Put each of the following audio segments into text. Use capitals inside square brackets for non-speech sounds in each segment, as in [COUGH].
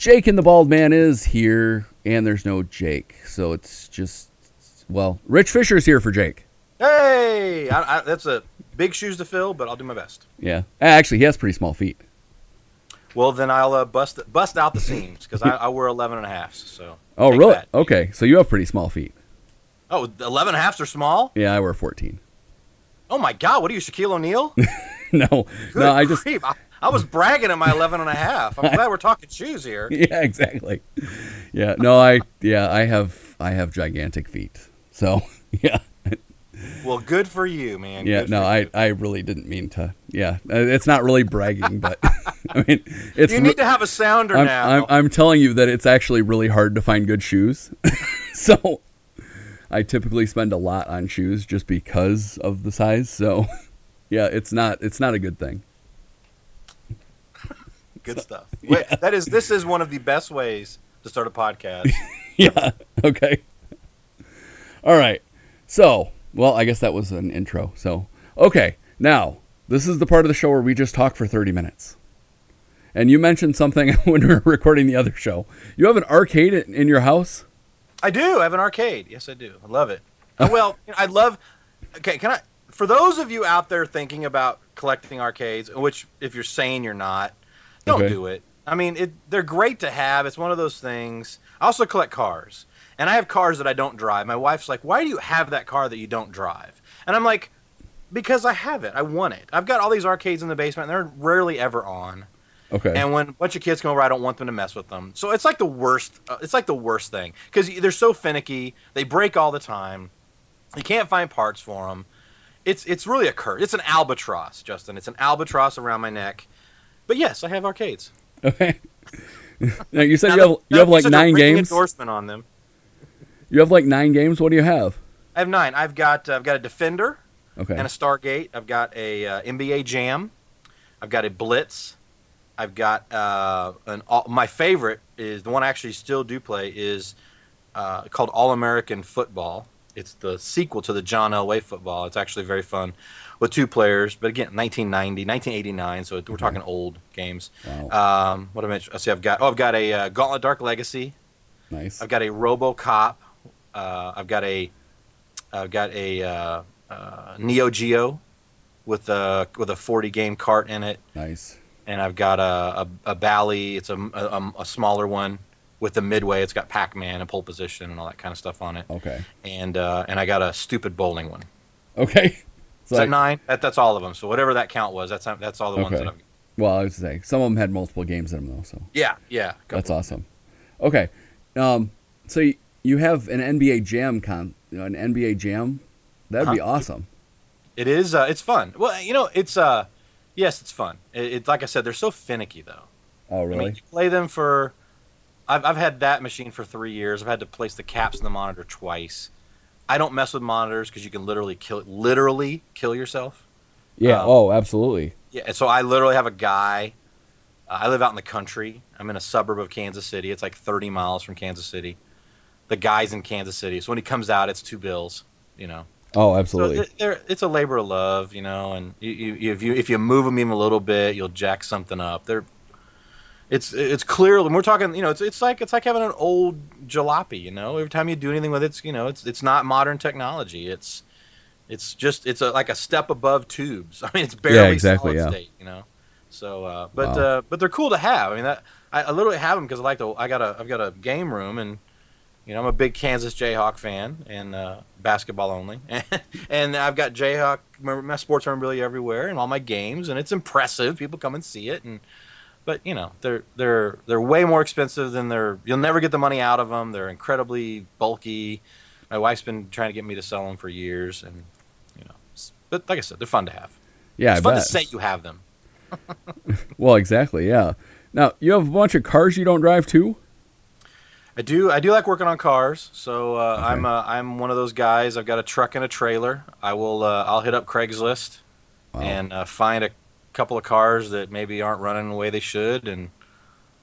Jake and the Bald Man is here, and there's no Jake, so it's just well, Rich Fisher's here for Jake. Hey, I, I, that's a big shoes to fill, but I'll do my best. Yeah, actually, he has pretty small feet. Well, then I'll uh, bust bust out the seams because I, I wear 11 and a half. So. Oh, really? that. Okay, so you have pretty small feet. Oh, 11 and a halfs are small. Yeah, I wear 14. Oh my God, what are you, Shaquille O'Neal? [LAUGHS] no, Good no, I just. I, was bragging at my 11 and a half. I'm glad we're talking shoes here. [LAUGHS] yeah, exactly. Yeah, no, I yeah, I have I have gigantic feet. So [LAUGHS] yeah, Well, good for you, man. yeah. Good No, I you. I really didn't mean to. Yeah, uh, it's not really bragging, but [LAUGHS] I mean, it's. You need to have a sounder I'm, now. I'm I'm telling you that it's actually really hard to find good shoes. so I typically spend a lot on shoes just because of the size. So yeah, it's not it's not a good thing. Good stuff. Wait, that is this is one of the best ways to start a podcast. [LAUGHS] yeah. Okay. All right. So, well, I guess that was an intro. So, okay. Now, this is the part of the show where we just talk for 30 minutes. And you mentioned something [LAUGHS] when we were recording the other show. You have an arcade in your house? I do. I have an arcade. Yes, I do. I love it. Uh, well, [LAUGHS] I love. Okay, can I? For those of you out there thinking about collecting arcades, which if you're saying you're not, don't Okay. do it. I mean, it, they're great to have. It's one of those things. I also collect cars, and I have cars that I don't drive. My wife's like, "Why do you have that car that you don't drive?" And I'm like, "Because I have it. I want it. I've got all these arcades in the basement, and they're rarely ever on." Okay. And when a bunch of kids come over, I don't want them to mess with them. So it's like the worst. Uh, it's like the worst thing because they're so finicky. They break all the time. You can't find parts for them. It's it's really a curse. It's an albatross, Justin. It's an albatross around my neck. But yes, I have arcades. okay. [LAUGHS] now, you said Now, you have that- you have like such a nine ringing games. Endorsement on them. You have like nine games. What do you have? I have nine. I've got uh, I've got a Defender Okay. and a Stargate. I've got a uh, NBA Jam. I've got a Blitz. I've got uh, an all, my favorite is the one I actually still do play is uh, called All American Football. It's the sequel to the John Elway football. It's actually very fun with two players, but again, 1990, 1989. So we're talking old games. Wow. Um, what I mentioned, see, I've got oh, I've got a uh, Gauntlet Dark Legacy. nice. I've got a RoboCop. Uh, I've got a I've got a uh, uh, Neo Geo with a with a 40 game cart in it, Nice. and I've got a a, a Bally. It's a, a a smaller one with the Midway. It's got Pac Man and Pole Position and all that kind of stuff on it, Okay. and uh, and I got a stupid bowling one. Okay. Is So that nine? That, that's all of them. So whatever that count was, that's that's all the ones Okay. that I've. well, I was to say some of them had multiple games in them though. So Yeah, yeah. That's awesome. Okay, um, so you have an NBA Jam con, you know, an NBA Jam. That'd be Huh? awesome. It is. Uh, it's fun. Well, you know, it's uh, yes, it's fun. It, it's like I said, they're so finicky though. Oh, I really? mean, you play them for. I've I've had that machine for three years. I've had to place the caps in the monitor twice. I don't mess with monitors because you can literally kill literally kill yourself. yeah. um, oh, absolutely. Yeah, and so I literally have a guy. Uh, I live out in the country. I'm in a suburb of Kansas City. It's like 30 miles from Kansas City. The guy's in Kansas City, so when he comes out, it's two bills. You know. Oh, absolutely. they're- it's a labor of love, you know, and you, you, if you if you move them even a little bit, you'll jack something up. They're it's it's clearly we're talking, you know, it's it's like it's like having an old jalopy, you know. Every time you do anything with it, it's you know, it's it's not modern technology. It's it's just it's a, like a step above tubes. [LAUGHS] I mean, it's barely exactly, solid yeah. state, you know. So, uh, but Wow. uh, but they're cool to have. I mean, that I, I literally have them because I like to. I got a I've got a game room and you know, I'm a big Kansas Jayhawk fan and uh, basketball only, [LAUGHS] and I've got Jayhawk my sports memorabilia everywhere and all my games, and it's impressive. People come and see it, and but you know, they're they're they're way more expensive than they're. You'll never get the money out of them. They're incredibly bulky. My wife's been trying to get me to sell them for years, and you know, but like I said, they're fun to have. yeah, it's I fun bet. to say you have them. [LAUGHS] Well, exactly. Yeah. Now you have a bunch of cars you don't drive too. I do. I do like working on cars. So uh, Okay. I'm uh, I'm one of those guys. I've got a truck and a trailer. I will. Uh, I'll hit up Craigslist Wow. and uh, find a couple of cars that maybe aren't running the way they should, and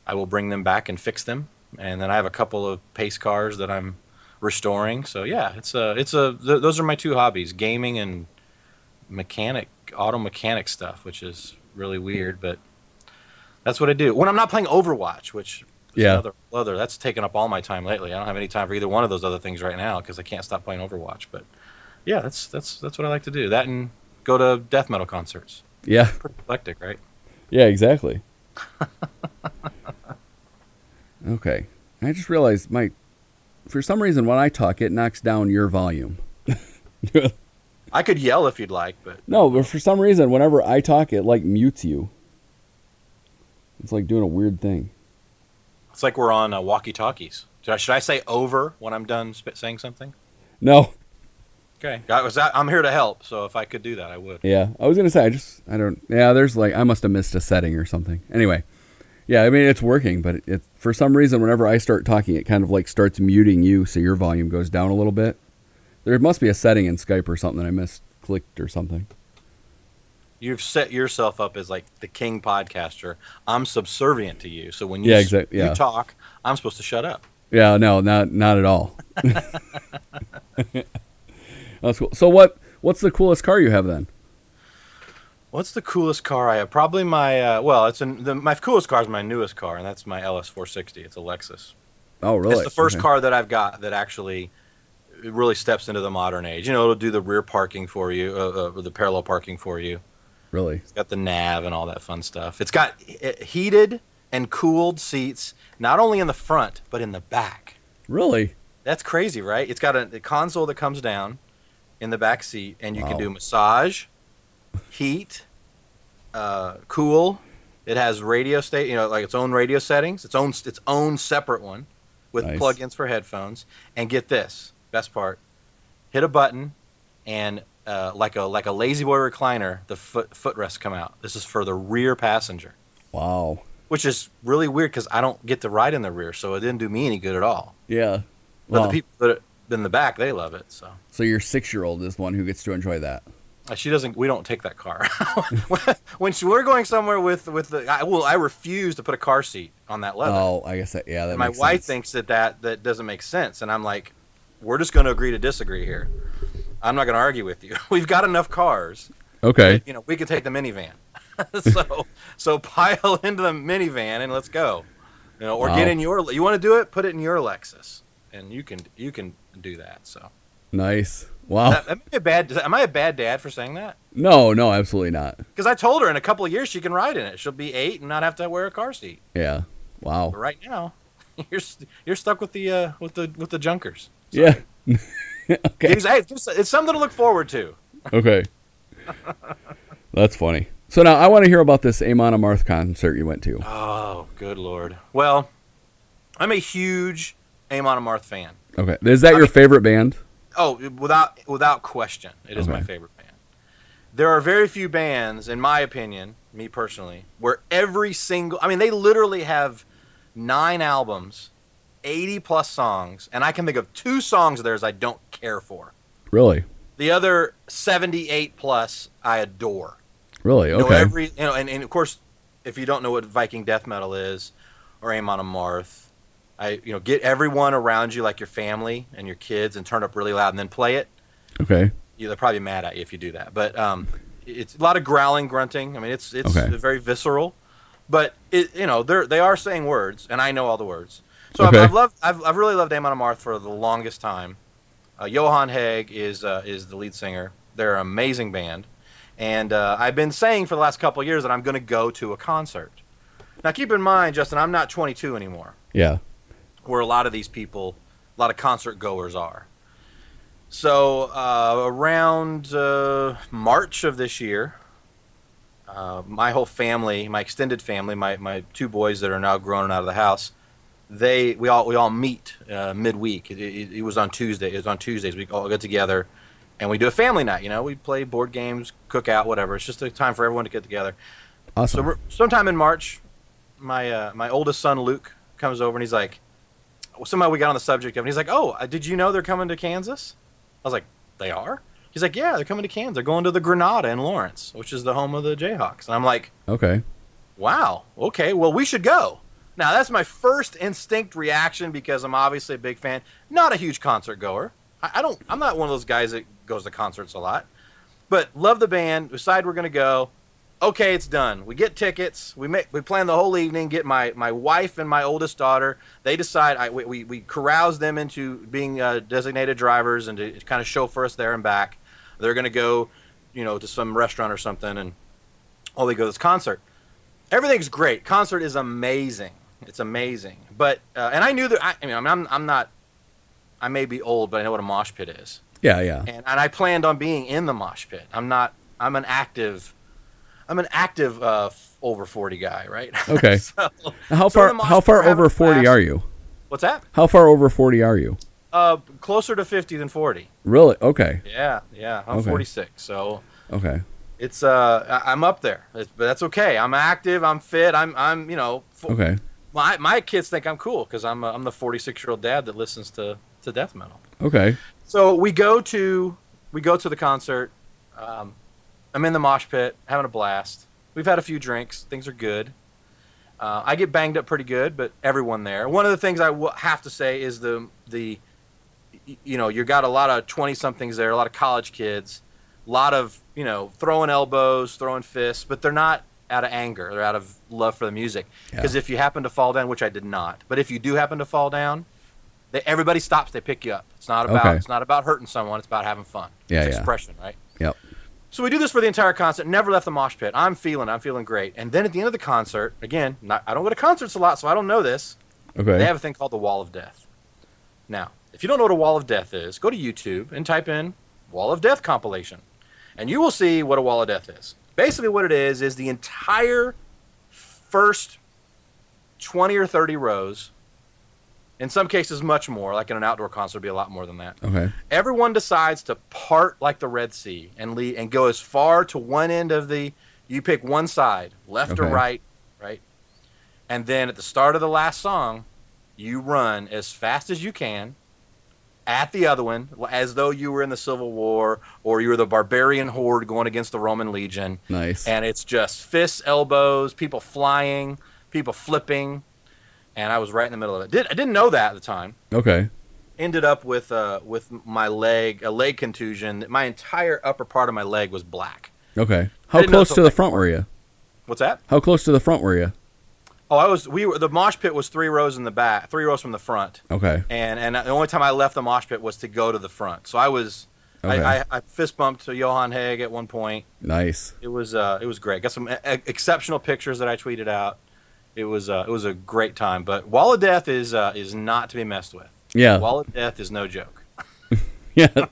I will bring them back and fix them. And then I have a couple of pace cars that I'm restoring. So yeah, it's a it's a th- those are my two hobbies: gaming and mechanic auto mechanic stuff, which is really weird, but that's what I do when I'm not playing Overwatch, which Yeah. Another, other that's taken up all my time lately. I don't have any time for either one of those other things right now because I can't stop playing Overwatch. But yeah, that's that's that's what I like to do. That and go to death metal concerts. Yeah. Pretty eclectic, right? Yeah, exactly. [LAUGHS] okay. I just realized my for some reason when I talk it knocks down your volume. [LAUGHS] I could yell if you'd like, but no, but for some reason whenever I talk it like mutes you. It's like doing a weird thing. it's like we're on uh, walkie talkies. Should I, should I say over when I'm done sp- saying something? No. Okay, I was, I'm here to help, so if I could do that, I would. Yeah. I was going to say I just I don't Yeah, there's like I must have missed a setting or something. Anyway. Yeah, I mean it's working, but it, it for some reason whenever I start talking it kind of like starts muting you so your volume goes down a little bit. There must be a setting in Skype or something I missed clicked or something. You've set yourself up as like the king podcaster. I'm subservient to you, so when you Yeah, s- exact- yeah. you talk, I'm supposed to shut up. Yeah, no, not not at all. [LAUGHS] [LAUGHS] That's cool. So what what's the coolest car you have then? What's the coolest car I have? Probably my uh, well, it's an, the, my coolest car is my newest car, and that's my LS460. It's a Lexus. Oh, really? It's the first Okay. car that I've got that actually it really steps into the modern age. You know, it'll do the rear parking for you, uh, uh, the parallel parking for you. Really? It's got the nav and all that fun stuff. It's got uh, heated and cooled seats, not only in the front but in the back. Really? That's crazy, right? It's got a, a console that comes down in the back seat, and you Wow. can do massage, heat, uh, cool. It has radio state, you know, like its own radio settings, its own its own separate one with Nice. plugins for headphones. And get this, best part: hit a button, and uh, like a like a La-Z-Boy recliner, the foot footrests come out. This is for the rear passenger, Wow. which is really weird because I don't get to ride in the rear, so it didn't do me any good at all. Yeah. But Wow. the people that in the back, they love it. So. So your six year old is the one who gets to enjoy that. Uh, She doesn't. We don't take that car. [LAUGHS] when she, we're going somewhere with with the, I will. I refuse to put a car seat on that leather. Oh, I guess that yeah, that my wife sense. thinks that, that that doesn't make sense, and I'm like, we're just going to agree to disagree here. I'm not going to argue with you. [LAUGHS] We've got enough cars. Okay. You know, we can take the minivan. [LAUGHS] so so pile into the minivan and let's go. You know, or Wow. get in your. You want to do it? Put it in your Lexus, and you can you can do that. So Nice. Wow. That- am I a bad? Am I a bad dad for saying that? no, no, absolutely not. Because I told her in a couple of years she can ride in it. She'll be eight and not have to wear a car seat. Yeah. Wow. But right now, [LAUGHS] you're st- you're stuck with the uh, with the with the junkers. Yeah. [LAUGHS] okay. It's, hey, it's something to look forward to. Okay. [LAUGHS] That's funny. So now I want to hear about this Amon Amarth concert you went to. Oh, good lord. Well, I'm a huge Amon Amarth fan. Okay. Is that I your mean- favorite band? Oh, without without question, it is my favorite band. There are very few bands, in my opinion, me personally, where every single I mean, they literally have nine albums, eighty plus songs, and I can think of two songs of theirs I don't care for. Really? The other seventy-eight plus I adore. Really? You know, Okay. every you know, and, and of course, if you don't know what Viking death metal is, or Amon Amarth, I you know get everyone around you like your family and your kids and turn up really loud and then play it. okay. They're probably mad at you if you do that. But um, it's a lot of growling, grunting. I mean, it's it's Okay. very visceral, but it you know they're they are saying words, and I know all the words. So Okay. I've, I've loved I've, I've really loved Amon Amarth for the longest time. Uh, Johan Hegg is uh, is the lead singer. They're an amazing band, and uh, I've been saying for the last couple of years that I'm going to go to a concert. Now, keep in mind, Justin, I'm not 22 anymore Yeah. Where a lot of these people, a lot of concert goers are. So uh, around uh, March of this year, uh, my whole family, my extended family, my, my two boys that are now grown and out of the house, they we all we all meet uh, midweek. It, it, it was on Tuesday. It was on Tuesdays. We all get together, and we do a family night. You know, we play board games, cook out, whatever. It's just a time for everyone to get together. Awesome. we're, sometime in March, my uh, my oldest son Luke comes over and he's like, somehow we got on the subject of, it, and he's like, "Oh, uh, did you know they're coming to Kansas?" I was like, "They are." He's like, "Yeah, they're coming to Kansas. They're going to the Granada in Lawrence, which is the home of the Jayhawks." And I'm like, okay. "Wow, okay, well we should go." Now that's my first instinct reaction because I'm obviously a big fan. Not a huge concert goer. I, I don't. I'm not one of those guys that goes to concerts a lot, but love the band. Decide we're gonna go. Okay, it's done. We get tickets. We make we plan the whole evening. Get my my wife and my oldest daughter. They decide. I we we, we carouse them into being uh, designated drivers and to kind of chauffeur us there and back. They're gonna go, you know, to some restaurant or something, and oh, they go to this concert. Everything's great. Concert is amazing. It's amazing. But uh, and I knew that. I, I mean, I'm I'm not. I may be old, but I know what a mosh pit is Yeah, yeah. and, and I planned on being in the mosh pit. I'm not. I'm an active. I'm an active uh, f- over forty guy, right? [LAUGHS] Okay. so, How far mosh how far over 40 blast. are you? What's that? How far over 40 are you? Uh, closer to fifty than forty. Really? Okay. Yeah, yeah. I'm Okay. 46, so Okay. it's uh, I'm up there. It's, but that's okay. I'm active. I'm fit. I'm I'm you know. Okay. My my kids think I'm cool because I'm uh, I'm the 46 year old dad that listens to to death metal. Okay. So we go to we go to the concert. Um, I'm in the mosh pit, having a blast. We've had a few drinks. Things are good. Uh, I get banged up pretty good, but everyone there. One of the things I w- have to say is the the you know you got a lot of 20 somethings there, a lot of college kids, a lot of you know throwing elbows, throwing fists, but they're not out of anger. They're out of love for the music. Yeah. Because if you happen to fall down, which I did not, but if you do happen to fall down, they, everybody stops. They pick you up. It's not about Okay. it's not about hurting someone. It's about having fun. Yeah, it's yeah. expression, right? Yep. So we do this for the entire concert. Never left the mosh pit. I'm feeling. I'm feeling great. And then at the end of the concert, again, not, I don't go to concerts a lot, so I don't know this. Okay. They have a thing called the Wall of Death. Now, if you don't know what a Wall of Death is, go to YouTube and type in Wall of Death compilation, and you will see what a Wall of Death is. Basically, what it is is the entire first 20 or 30 rows. In some cases, much more. Like in an outdoor concert, would be a lot more than that okay. everyone decides to part like the Red Sea and lead, and go as far to one end of the. You pick one side, left or right, right, and then at the start of the last song, you run as fast as you can at the other one, as though you were in the Civil War or you were the barbarian horde going against the Roman legion Nice. and it's just fists, elbows, people flying, people flipping, and I was right in the middle of it. Did I didn't know that at the time okay. ended up with uh, with my leg a leg contusion. My entire upper part of my leg was black. Okay. How close to the front were you? What's that? How close to the front were you? Oh, I was we were the mosh pit was three rows in the back, three rows from the front, Okay. and and the only time I left the mosh pit was to go to the front. So I was Okay. I, I, I fist bumped to Johan Hegg at one point. Nice. It was uh, it was great. Got some e- exceptional pictures that I tweeted out. It was uh, it was a great time. But Wall of Death is uh, is not to be messed with. Yeah. Wall of Death is no joke. [LAUGHS] yeah. [LAUGHS]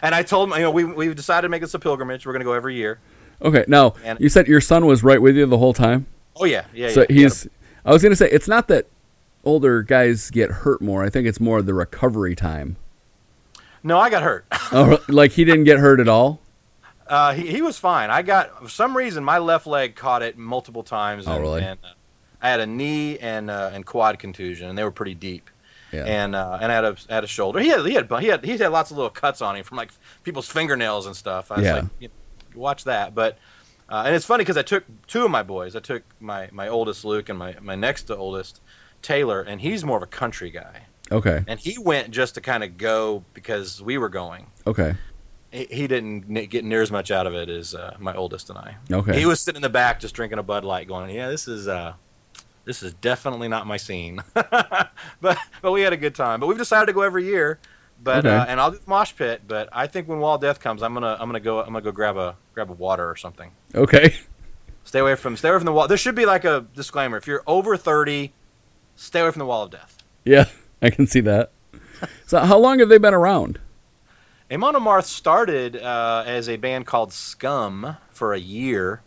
And I told him, you know, we we've decided to make this a pilgrimage. We're going to go every year. Okay. Now, And- you said your son was right with you the whole time? Oh yeah, yeah. so yeah. He's I was going to say it's not that older guys get hurt more. I think it's more the recovery time. no, I got hurt. [LAUGHS] Oh, like he didn't get hurt at all? Uh, he, he was fine. I got for some reason my left leg caught it multiple times. Oh, really? And, uh, I had a knee and uh, and quad contusion, and they were pretty deep. Yeah. And uh, and I had a I had a shoulder. He had he had he had he had lots of little cuts on him from like people's fingernails and stuff. I was Yeah. like, you know, watch that. But uh, and it's funny because I took two of my boys. I took my my oldest Luke and my my next to oldest Taylor, and he's more of a country guy. Okay. And he went just to kind of go because we were going. Okay. he, he didn't get near as much out of it as uh, my oldest and I. Okay. He was sitting in the back just drinking a Bud Light, going, "Yeah, this is uh, this is definitely not my scene." [LAUGHS] but but we had a good time. But we've decided to go every year. But Okay. uh, and I'll do the mosh pit. But I think when Wall of Death comes, I'm gonna I'm gonna go I'm gonna go grab a grab a water or something. Okay. Stay away from stay away from the wall. There should be like a disclaimer. If you're over thirty, stay away from the Wall of Death. Yeah, I can see that. So how long have they been around? Amon Amarth started uh, as a band called Scum for a year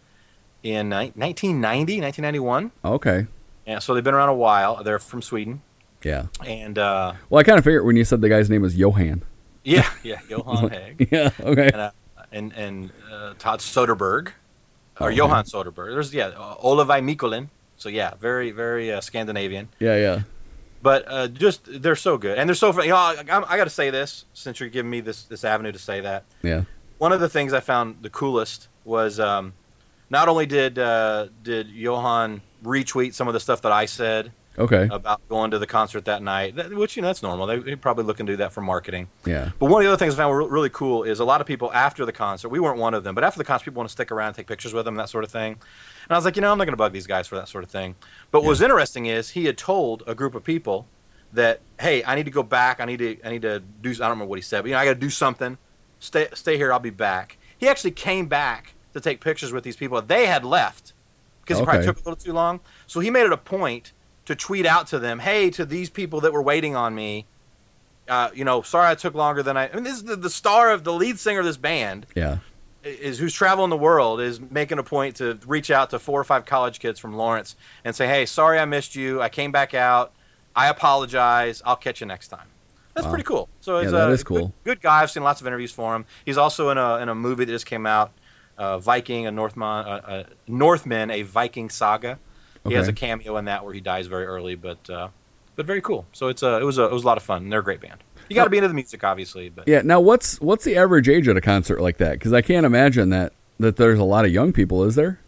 in ni- 1990, 1991. Okay. Yeah, so they've been around a while. They're from Sweden, Yeah. and uh, Well, I kind of figured when you said the guy's name was Johan. yeah, [LAUGHS] yeah, Johan Hegg [LAUGHS] Yeah. Okay. and uh, and, and uh, Todd Soderberg or Okay. Johan Soderberg. There's yeah, uh, Olavi Mikkonen. So yeah, very very uh, Scandinavian. Yeah. Yeah. But uh, just they're so good, and they're so. You know, I, I, got to say this since you're giving me this this avenue to say that. Yeah. one of the things I found the coolest was um, not only did uh, did Johan retweet some of the stuff that I said, Okay. about going to the concert that night, which you know that's normal. They, they're probably looking to do that for marketing. Yeah. But one of the other things I found were really cool is a lot of people after the concert. We weren't one of them, but after the concert, people want to stick around, and take pictures with them, that sort of thing. And I was like, you know, I'm not going to bug these guys for that sort of thing. But what was interesting is he had told a group of people that, hey, I need to go back. I need to, I need to do. I don't remember what he said, but you know, I got to do something. Stay, stay here. I'll be back. He actually came back to take pictures with these people. They had left because he probably took a little too long. So he made it a point to tweet out to them, hey, to these people that were waiting on me uh, you know, sorry I took longer than I. I mean, this is the, the star of the lead singer of this band Yeah. is who's traveling the world is making a point to reach out to four or five college kids from Lawrence and say, hey, sorry I missed you. I came back out. I apologize. I'll catch you next time. That's Wow. pretty cool. So Yeah, that a is good- cool. Good, guy. I've seen lots of interviews for him. He's also in a in a movie that just came out, uh, Viking, a Northman, uh, uh, Northman, a Viking saga. He has a cameo in that where he dies very early, but uh, but very cool. So it's a it was a it was a lot of fun. They're a great band. You got to be into the music, obviously, but Yeah. Now, what's what's the average age at a concert like that? Because I can't imagine that that there's a lot of young people. Is there?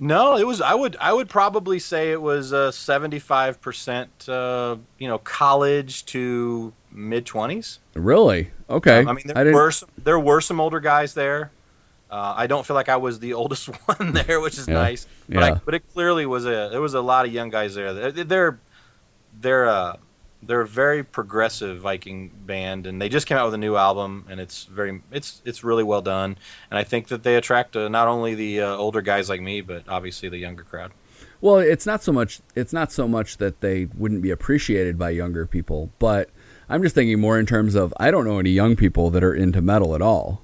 No, it was. I would. I would probably say it was uh, seventy-five percent. Uh, you know, college to mid twenties. Really? Okay. I mean, there didn't. were some, there were some older guys there. Uh, I don't feel like I was the [LAUGHS] oldest [LAUGHS] one there, which is Yeah. nice. But, Yeah. I, but it clearly was a. There was a lot of young guys there. They're they're uh, they're a very progressive Viking band, and they just came out with a new album, and it's very it's it's really well done. And I think that they attract uh, not only the uh, older guys like me, but obviously the younger crowd. Well, it's not so much. It's not so much that they wouldn't be appreciated by younger people, but I'm just thinking more in terms of I don't know any young people that are into metal at all.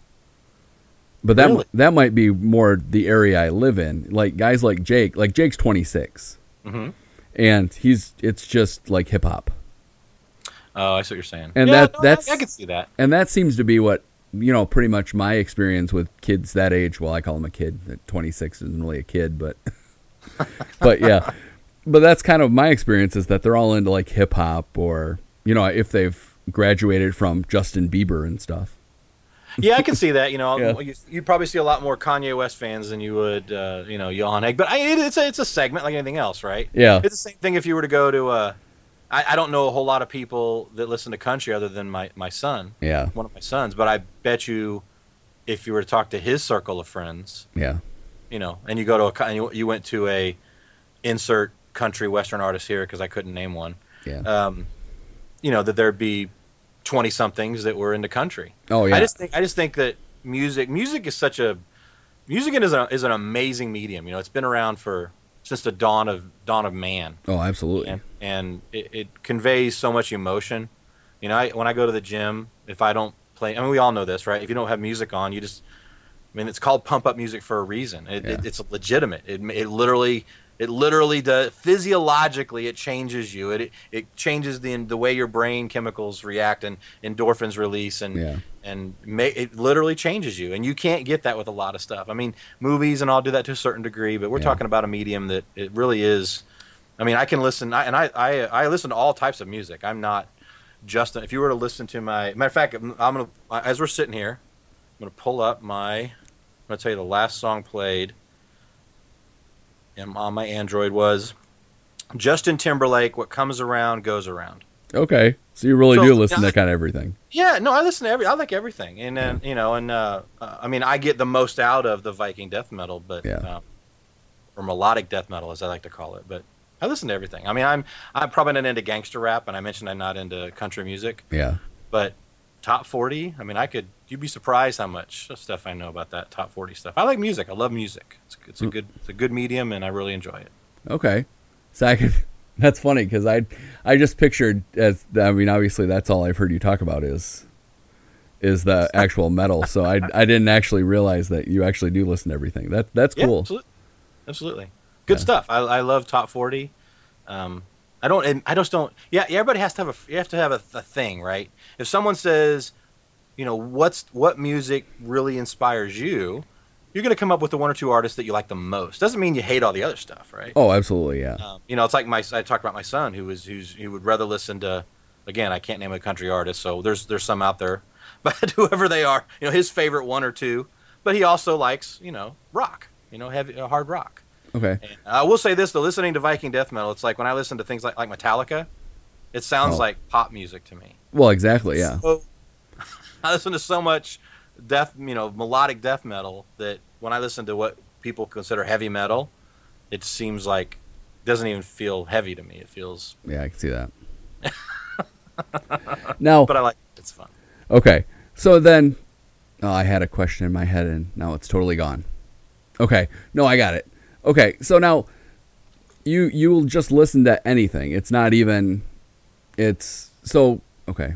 But that Really? that might be more the area I live in. Like guys like Jake. Like Jake's 26, Mm-hmm. and he's it's just like hip hop, Oh, I see what you're saying. And yeah, that- no, I- that's- I, can see that. and that seems to be what you know. Pretty much my experience with kids that age. Well, I call him a kid. 26 isn't really a kid, but [LAUGHS] but yeah. But that's kind of my experience is that they're all into like hip hop or you know if they've graduated from Justin Bieber and stuff. Yeah, I can see that. You know, Yeah. you, you'd probably see a lot more Kanye West fans than you would, uh, you know, Johan Hegg. But I, it, it's a it's a segment like anything else, right? Yeah. It's the same thing if you were to go to. Uh, I, I don't know a whole lot of people that listen to country other than my my son, Yeah. one of my sons. But I bet you, if you were to talk to his circle of friends, Yeah. you know, and you go to a and you, you went to a insert country western artist here because I couldn't name one. Yeah. Um, you know that there'd be twenty somethings that were into country. oh yeah. I just think I just think that music music is such a music is a, is an amazing medium. You know, it's been around for since the dawn of dawn of man, oh, absolutely. and and it, it conveys so much emotion. You know, I, when I go to the gym, if I don't play, I mean, we all know this, right? If you don't have music on, you just, I mean, it's called pump up music for a reason. It, it, it's legitimate. It, it literally. It literally does physiologically. It changes you. It it changes the the way your brain chemicals react and endorphins release and Yeah. and ma- it literally changes you and you can't get that with a lot of stuff i mean movies and i'll do that to a certain degree but we're Yeah. talking about a medium that it really is i mean i can listen I, and I, I i listen to all types of music i'm not just if you were to listen to my matter of fact i'm gonna as we're sitting here i'm gonna pull up my i'm gonna tell you the last song played on my android was justin timberlake what comes around goes around Okay. So you really So, do listen yeah, to kind of everything. yeah, no, I listen to every. I like everything, and then you know, and uh, uh, I mean, I get the most out of the Viking death metal, but Yeah. um, or melodic death metal, as I like to call it. But I listen to everything. I mean, I'm I'm probably not into gangster rap, and I mentioned I'm not into country music, Yeah. but top forty. I mean, I could. You'd be surprised how much stuff I know about that top forty stuff. I like music. I love music. It's, it's a Mm. good it's a good medium, and I really enjoy it. Okay. So I could. [LAUGHS] That's funny because I I just pictured as I mean obviously that's all I've heard you talk about is is the [LAUGHS] actual metal. So I I didn't actually realize that you actually do listen to everything. That that's Yeah, cool. absolutely. Absolutely. Good Yeah. stuff. I, I love top 40. Um, I don't, I just don't, yeah, everybody has to have a, you have to have a, a thing, right? If someone says, you know, what's, what music really inspires you, you're going to come up with the one or two artists that you like the most. Doesn't mean you hate all the other stuff, right? Oh, absolutely, yeah. Um, you know, it's like my, I talked about my son who was, who's, who would rather listen to, again, I can't name a country artist, so there's, there's some out there, [LAUGHS] but whoever they are, you know, his favorite one or two, but he also likes, you know, rock, you know, heavy, uh, hard rock. Okay. And I will say this though, listening to Viking death metal, it's like when I listen to things like like Metallica, it sounds Oh. like pop music to me. Well, exactly. Yeah. So, [LAUGHS] I listen to so much death, you know, melodic death metal that when I listen to what people consider heavy metal, it seems like doesn't even feel heavy to me. It feels, Yeah, I can see that. [LAUGHS] now, but I like it. it's fun. okay. So then, oh, I had a question in my head, and now it's totally gone. Okay. No, I got it. Okay. So now, you you will just listen to anything. It's not even. It's so okay.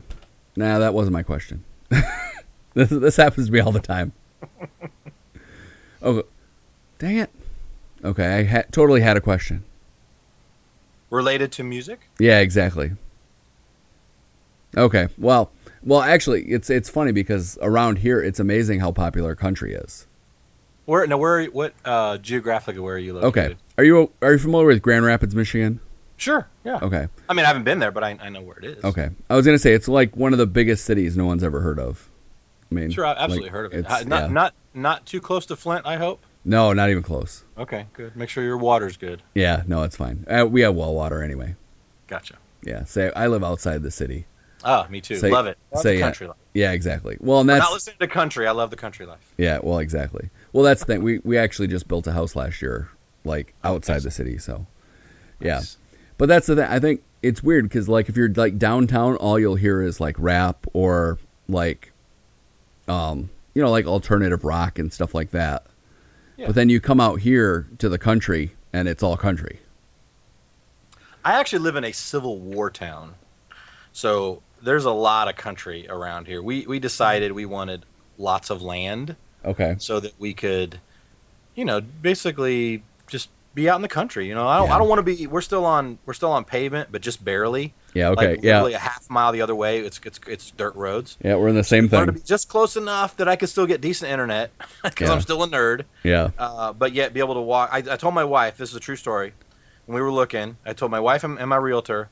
Nah, that wasn't my question. [LAUGHS] this this happens to me all the time. [LAUGHS] Oh, dang it. Okay, I ha- totally had a question. Related to music? Yeah, exactly. Okay. Well, well, actually, it's it's funny because around here, it's amazing how popular country is. Where no, where what uh, geographically where are you located? Okay. Are you are you familiar with Grand Rapids, Michigan? Sure. Yeah. Okay. I mean, I haven't been there, but I, I know where it is. Okay. I was gonna say it's like one of the biggest cities no one's ever heard of. I mean, Sure, I've absolutely like, heard of it. it's- Uh, not yeah. not not too close to Flint, I hope. No, not even close. Okay, good. Make sure your water's good. Yeah, no, it's fine. Uh, we have well water anyway. Gotcha. Yeah. Say I live outside the city. Ah, me too. Say- love it. Love say the yeah. country life. Yeah, exactly. Well, and I'm that's not listening to country. I love the country life. Yeah, well, exactly. Well, that's the thing. We we actually just built a house last year, like outside nice. the city. So, yeah. Nice. But that's the thing. I think it's weird because like if you're like downtown, all you'll hear is like rap or like, um, you know, like alternative rock and stuff like that. Yeah. But then you come out here to the country and it's all country. I actually live in a Civil War town, so there's a lot of country around here. We we decided we wanted lots of land Okay. so that we could, you know, basically just be out in the country. You know, I don't Yeah. I don't want to be. We're still on we're still on pavement, but just barely. Yeah. Okay. Like yeah. a half mile the other way. It's it's it's dirt roads. Yeah. We're in the same wanted to thing. be just close enough that I could still get decent internet [LAUGHS] because Yeah. I'm still a nerd. Yeah. uh, but yet be able to walk. I, I told my wife this is a true story. When we were looking, I told my wife and, and my realtor,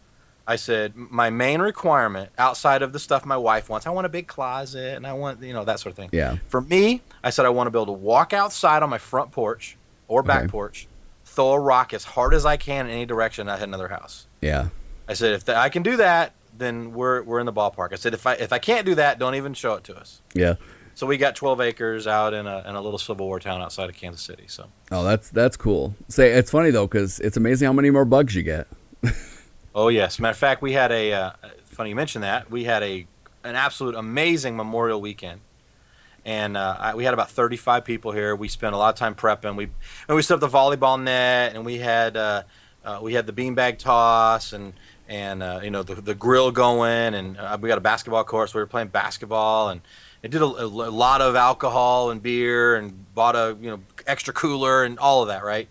I said my main requirement outside of the stuff my wife wants, I want a big closet and I want you know that sort of thing. Yeah. For me, I said I want to be able to walk outside on my front porch or back Okay. porch, throw a rock as hard as I can in any direction. I hit another house. Yeah. I said if th- I can do that, then we're we're in the ballpark. I said if I if I can't do that, don't even show it to us. Yeah. So we got 12 acres out in a in a little Civil War town outside of Kansas City. So. Oh, that's that's cool. Say it's funny though because it's amazing how many more bugs you get. [LAUGHS] Oh yes, matter of fact, we had a uh, funny you mentioned that we had a an absolute amazing Memorial weekend, and uh, I, we had about thirty five people here. We spent a lot of time prepping. We and we set up the volleyball net, and we had uh, uh, we had the beanbag toss, and and uh, you know the the grill going, and uh, we got a basketball court, so we were playing basketball, and it did a, a lot of alcohol and beer, and bought a you know extra cooler and all of that, right?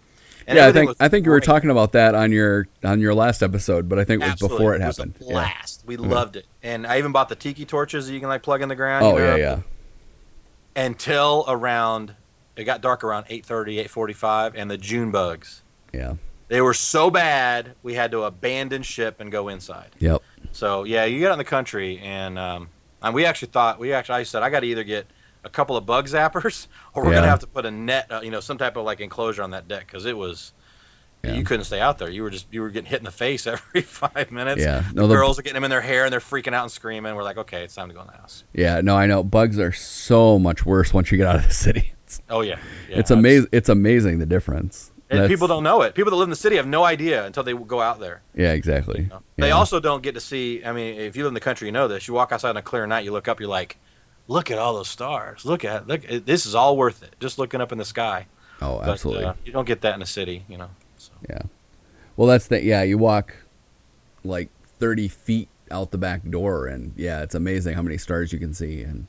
And yeah, I think I think you were talking about that on your on your last episode, but I think it was Absolutely. before it was a happened. yeah. blast. We loved it, and I even bought the tiki torches that you can like plug in the ground. Oh you know? yeah, yeah. Until around, it got dark around 8:30, 8:45, and the June bugs. Yeah. They were so bad we had to abandon ship and go inside. Yep. So yeah, you get out in the country, and um, and we actually thought we actually I said I got to either get a couple of bug zappers [LAUGHS] or we're Yeah. gonna have to put a net, uh, you know, some type of like enclosure on that deck because it was. Yeah. You couldn't stay out there. You were just you were getting hit in the face [LAUGHS] every five minutes. Yeah. The, No, the- girls are getting them in their hair and they're freaking out and screaming. We're like, okay, it's time to go in the house. Yeah. No, I know. Bugs are so much worse once you get out of the [LAUGHS] city. It's, Oh yeah, yeah it's amazing. It's amazing the difference. And That's- people don't know it. People that live in the city have no idea until they go out there. Yeah, exactly. you know? They also don't get to see. I mean, if you live in the country, you know this. You walk outside on a clear night, you look up, you're like, look at all those stars. Look at look. This is all worth it. Just looking up in the sky. Oh, But, absolutely. uh, you don't get that in the city, you know. So. Yeah. Well, that's the yeah. You walk like thirty feet out the back door, and yeah, it's amazing how many stars you can see. And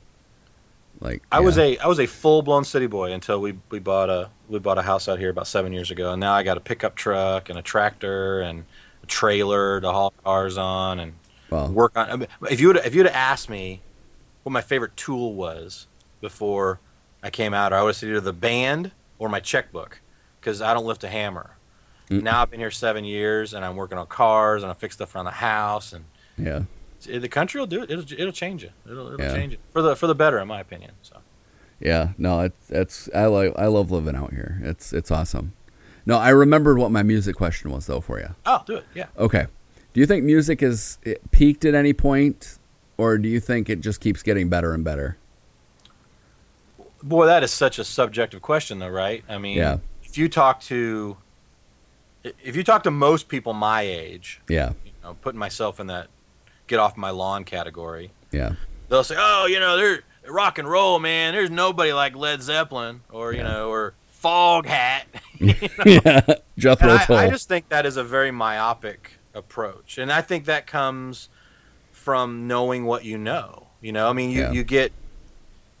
like, I was a I was a full blown city boy until we, we bought a we bought a house out here about seven years ago, and now I got a pickup truck and a tractor and a trailer to haul cars on and well, work on. I mean, if you would if you'd have asked me what my favorite tool was before I came out, I would have said either the band or my checkbook because I don't lift a hammer. Mm. Now I've been here seven years and I'm working on cars and I fix stuff around the house and yeah, the country will do it. It'll it'll change it. It'll it'll Yeah. change it for the for the better, in my opinion. So. yeah. No, it's it's I like I love living out here. It's it's awesome. No, I remembered what my music question was though for you. Oh, do it. Yeah. Okay. Do you think music is it peaked at any point, or do you think it just keeps getting better and better? Boy, that is such a subjective question, though, right? I mean, Yeah. if you talk to if you talk to most people my age, Yeah. you know, putting myself in that get off my lawn category, Yeah. they'll say, "Oh, you know, they're rock and roll, man. There's nobody like Led Zeppelin or you Yeah. know, or Foghat." [LAUGHS] [LAUGHS] yeah. Jethro I. I just think that is a very myopic approach, and I think that comes from knowing what you know. You know, I mean, you, Yeah. you get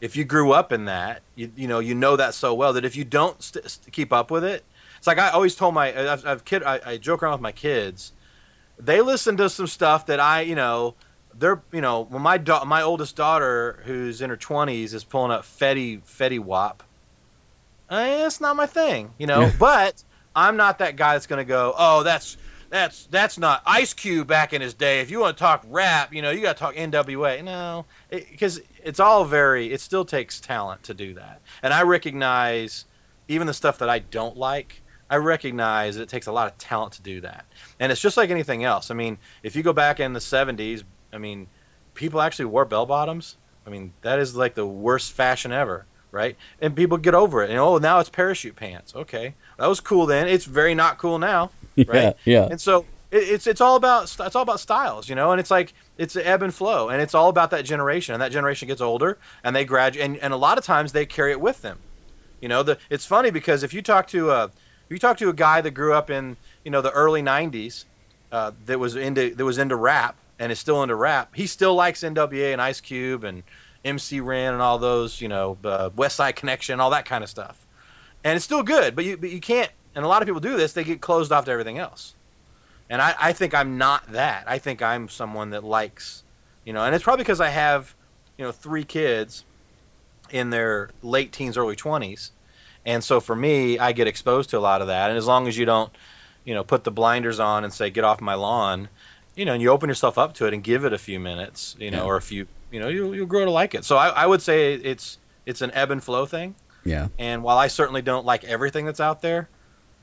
if you grew up in that, you you know, you know that so well that if you don't st- keep up with it, it's like I always told my I've, I've kid I, I joke around with my kids. They listen to some stuff that I you know they're you know when my da- my oldest daughter who's in her twenties is pulling up Fetty Fetty Wap. Eh, it's not my thing, you know. But I'm not that guy that's gonna go, oh, that's that's that's not Ice Cube back in his day. If you want to talk rap, you know, you got to talk NWA. No, because it's all very. It still takes talent to do that, and I recognize even the stuff that I don't like. I recognize it takes a lot of talent to do that, and it's just like anything else. I mean, if you go back in the '70s, I mean, people actually wore bell bottoms. I mean, that is like the worst fashion ever, right? And people get over it. And oh, now it's parachute pants. Okay, that was cool then. It's very not cool now, [LAUGHS] yeah. right? Yeah. And so it, it's it's all about it's all about styles, you know. And it's like it's an ebb and flow, and it's all about that generation. And that generation gets older, and they graduate, and, and a lot of times they carry it with them. You know, the it's funny because if you talk to a if you talk to a guy that grew up in you know the early '90s uh, that was into that was into rap and is still into rap, he still likes NWA and Ice Cube and MC Ren and all those you know uh, Westside Connection, all that kind of stuff. And it's still good, but you but you can't. And a lot of people do this; they get closed off to everything else. And I, I think I'm not that. I think I'm someone that likes, you know, and it's probably because I have, you know, three kids in their late teens, early 20s. And so for me, I get exposed to a lot of that. And as long as you don't, you know, put the blinders on and say, get off my lawn, you know, and you open yourself up to it and give it a few minutes, you know, Yeah. or a few, you know, you'll, you'll grow to like it. So I, I would say it's, it's an ebb and flow thing. Yeah. And while I certainly don't like everything that's out there,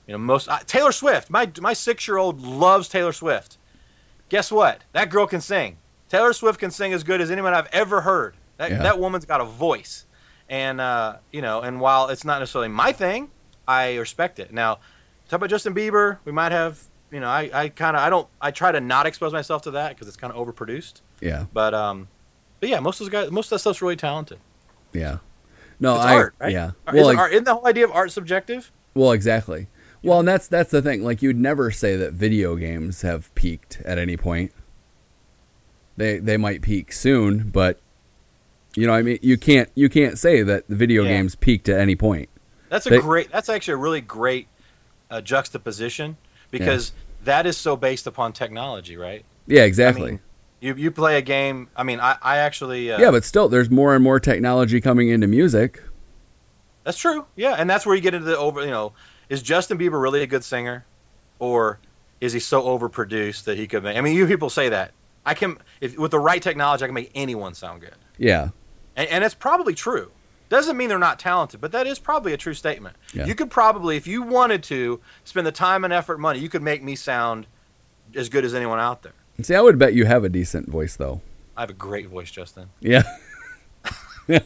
you know, most uh, Taylor Swift. My my six year old loves Taylor Swift. Guess what? That girl can sing. Taylor Swift can sing as good as anyone I've ever heard. That Yeah. that woman's got a voice, and uh, you know, and while it's not necessarily my thing, I respect it. Now, talk about Justin Bieber. We might have, you know, I, I kind of I don't I try to not expose myself to that because it's kind of overproduced. Yeah. But um, but yeah, most of those guys, most of that stuff's really talented. Yeah. No, It's I art, right? yeah. Well, isn't, like, art, isn't the whole idea of art subjective? well, exactly. Well, and that's that's the thing. Like you'd never say that video games have peaked at any point. They they might peak soon, but you know, I mean, you can't you can't say that the video Yeah. games peaked at any point. That's a They- great. That's actually a really great uh, juxtaposition because that is so based upon technology, right? Yeah, exactly. mean, You you play a game. I mean, I I actually. Uh, yeah, but still, there's more and more technology coming into music. that's true. Yeah, and that's where you get into the over. You know, is Justin Bieber really a good singer, or is he so overproduced that he could make? I mean, you people say that. I can if with the right technology, I can make anyone sound good, Yeah, and, and it's probably true. Doesn't mean they're not talented, but that is probably a true statement. Yeah. You could probably, if you wanted to, spend the time and effort, and money, you could make me sound as good as anyone out there. see, I would bet you have a decent voice, though. I have a great voice, Justin. Yeah, [LAUGHS] You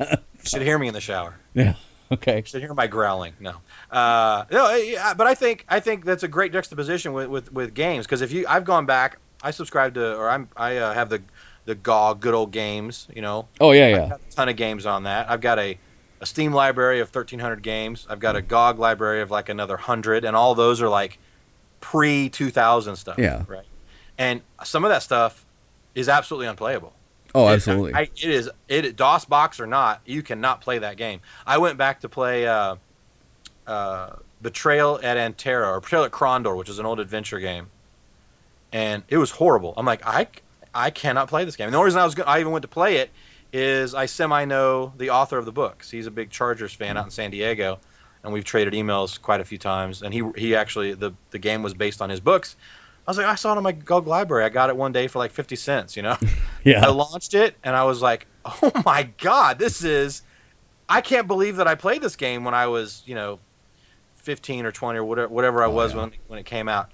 should hear me in the shower. yeah. [LAUGHS] Okay. You should hear my growling. No, uh, no. But I think I think that's a great juxtaposition with with, with games because if you, I've gone back. I subscribe to, or I'm I uh, have the the GOG Good Old Games. You know, Oh yeah, I've yeah, got a ton of games on that. I've got a, a Steam library of 1,300 games. I've got a GOG library of like another 100, and all those are like pre 2000 stuff. Yeah. Right. And some of that stuff is absolutely unplayable. Oh, It- absolutely. I, it is it DOSBox or not, you cannot play that game. I went back to play uh, uh, Betrayal at Antara or Betrayal at Krondor, which is an old adventure game, and it was horrible. I'm like, I I cannot play this game. And the only reason I was I even went to play it is I semi know the author of the books. He's a big Chargers fan out in San Diego, and we've traded emails quite a few times. And he he actually the the game was based on his books. I was like, I saw it on my GOG library. I got it one day for like fifty cents. You know. [LAUGHS] yeah. I launched it and I was like, [LAUGHS] "Oh my god, this is I can't believe that I played this game when I was, you know, 15 or 20 or whatever whatever I Oh, was yeah. when when it came out.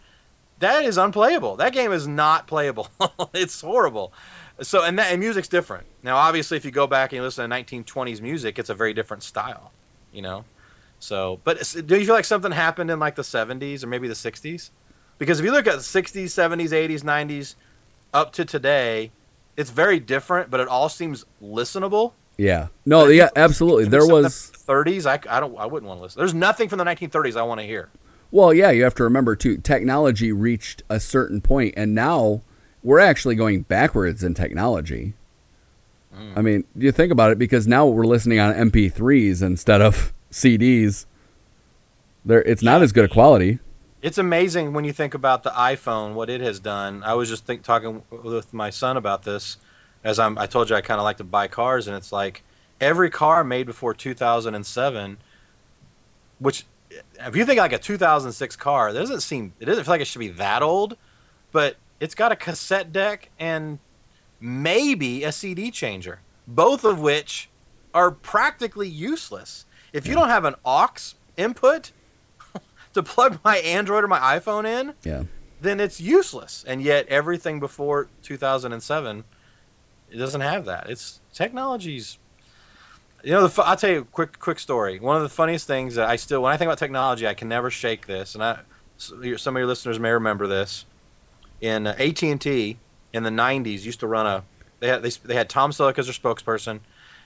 That is unplayable. That game is not playable. [LAUGHS] it's horrible. So and that and music's different. Now obviously if you go back and you listen to 1920s music, it's a very different style, you know. So, but do you feel like something happened in like the 70s or maybe the 60s? Because if you look at the 60s, 70s, 80s, 90s up to today, it's very different, but it all seems listenable. Yeah. No, yeah, absolutely. There was 30s. I, I don't. I wouldn't want to listen. There's nothing from the 1930s I want to hear. Well, yeah, you have to remember too. Technology reached a certain point, and now we're actually going backwards in technology. Hmm. I mean, you think about it because now we're listening on MP3s instead of CDs. There, it's not as good a quality. It's amazing when you think about the iPhone, what it has done. I was just think, talking with my son about this, as I'm, I told you I kind of like to buy cars, and it's like every car made before 2007, which if you think like a 2006 car, it doesn't seem it doesn't feel like it should be that old, but it's got a cassette deck and maybe a CD changer, both of which are practically useless. If you don't have an aux input [LAUGHS] to plug my Android or my iPhone in, Yeah. then it's useless. And yet everything before 2007 it doesn't have that. It's technology's you know, the, I'll tell you a quick quick story. One of the funniest things that I still, when I think about technology, I can never shake this. And I, some of your listeners may remember this. In uh, AT and T in the '90s, used to run a. They had they, they had Tom Selleck as their spokesperson,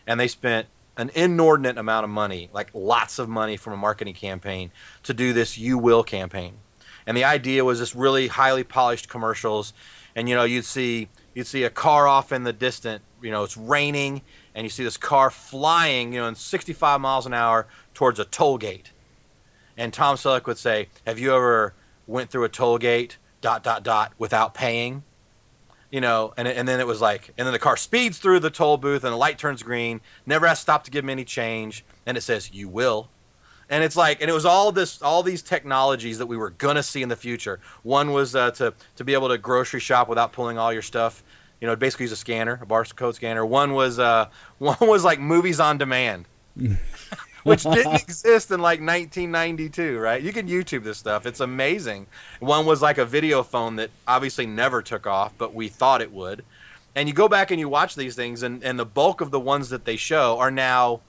and they spent an inordinate amount of money, like lots of money, from a marketing campaign to do this "You Will" campaign. And the idea was this really highly polished commercials, and you know you'd see you'd see a car off in the distance, You know it's raining, and you see this car flying, you know, in 65 miles an hour towards a toll gate. And Tom Selleck would say, "Have you ever went through a toll gate dot dot dot without paying?" You know, and and then it was like, and then the car speeds through the toll booth, and the light turns green. Never has to stop to give him any change, and it says, "You will." And it's like, and it was all this, all these technologies that we were gonna see in the future. One was uh, to to be able to grocery shop without pulling all your stuff. You know, it basically use a scanner, a barcode scanner. One was uh, [LAUGHS] one was like movies on demand, [LAUGHS] which didn't [LAUGHS] exist in like 1992, right? You can YouTube this stuff; it's amazing. One was like a video phone that obviously never took off, but we thought it would. And you go back and you watch these things, and, and the bulk of the ones that they show are now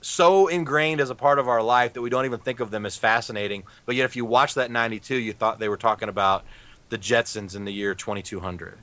so ingrained as a part of our life that we don't even think of them as fascinating. But yet, if you watch that 92, you thought they were talking about the Jetsons in the year 2200.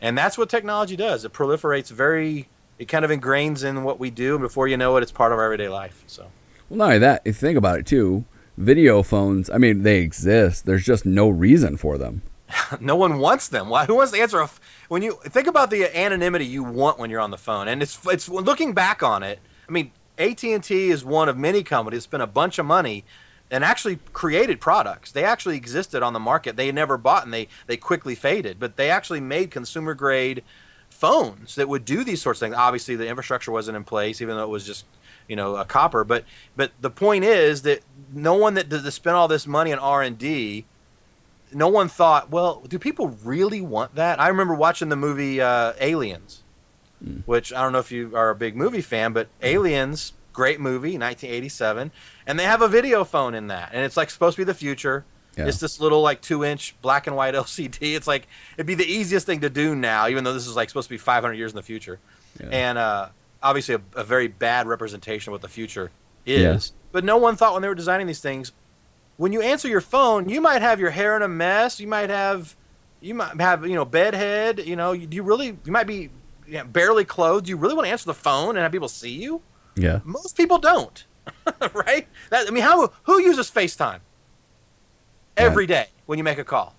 And that's what technology does. It proliferates very, it kind of ingrains in what we do. And before you know it, it's part of our everyday life. So, Well, not only that, if you think about it too, video phones. I mean, they exist. There's just no reason for them. [LAUGHS] no one wants them. Why? Who wants to answer a? f- When you think about the anonymity you want when you're on the phone, and it's it's looking back on it. I mean, AT and T is one of many companies spent a bunch of money and actually created products. They actually existed on the market. They never bought and they they quickly faded, but they actually made consumer grade phones that would do these sorts of things. Obviously, the infrastructure wasn't in place, even though it was just you know a copper. But but the point is that no one that that spent all this money on R and D no one thought, well, do people really want that? I remember watching the movie uh, Aliens, which I don't know if you are a big movie fan, but Aliens, great movie, 1987, and they have a video phone in that, and it's like supposed to be the future. Yeah. It's this little like two inch black and white [LAUGHS] LCD. It's like it'd be the easiest thing to do now, even though this is like supposed to be 500 years in the future, Yeah. and uh, obviously a, a very bad representation of what the future is. But no one thought when they were designing these things, when you answer your phone, you might have your hair in a mess. You might have, you might have, you know, bedhead. You know, you, do you really, you might be you know, barely clothed. Do you really want to answer the phone and have people see you? Yeah. Most people don't, [LAUGHS] right? That, I mean, how who uses FaceTime every day when you make a call?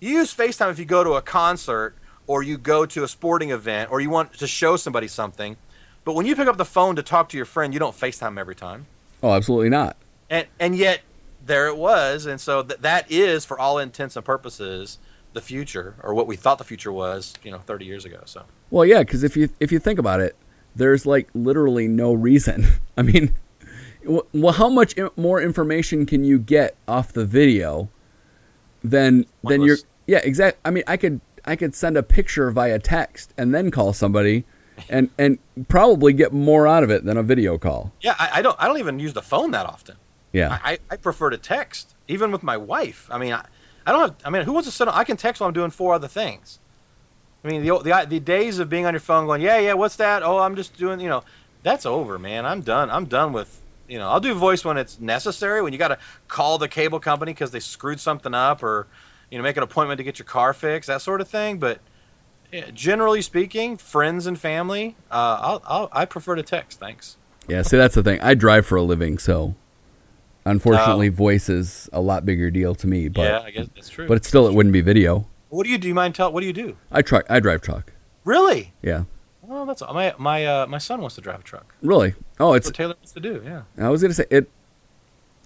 You use FaceTime if you go to a concert or you go to a sporting event or you want to show somebody something. But when you pick up the phone to talk to your friend, you don't FaceTime every time Oh, absolutely not. and and yet there it was and so th- that is for all intents and purposes the future or what we thought the future was you know 30 years ago so Well, yeah, because if you if you think about it, there's like literally no reason. [LAUGHS] I mean, well, how much more information can you get off the video than than your yeah exactly? I mean, I could I could send a picture via text and then call somebody, and and probably get more out of it than a video call. yeah I, I don't i don't even use the phone that often Yeah. I, I prefer to text, even with my wife. I mean, I, I don't have. I mean, who wants to sit? On, I can text while I'm doing four other things. I mean, the, the the days of being on your phone going, yeah, yeah, what's that? Oh, I'm just doing, you know, that's over, man. I'm done. I'm done with, you know, I'll do voice when it's necessary. When you got to call the cable company because they screwed something up, or you know, make an appointment to get your car fixed, that sort of thing. But yeah, generally speaking, friends and family, uh, I'll, I'll I prefer to text. Thanks. Yeah, see, that's the thing. I drive for a living, so unfortunately, Oh. voice is a lot bigger deal to me. But yeah, I guess that's true. but it's still, it wouldn't be video. What do you do? You mind tell? What do you do? I truck. I drive truck. Really? Yeah, Oh, that's my my uh, my son wants to drive a truck. really. Oh, That's it's. what Taylor wants to do. Yeah. I was gonna say it.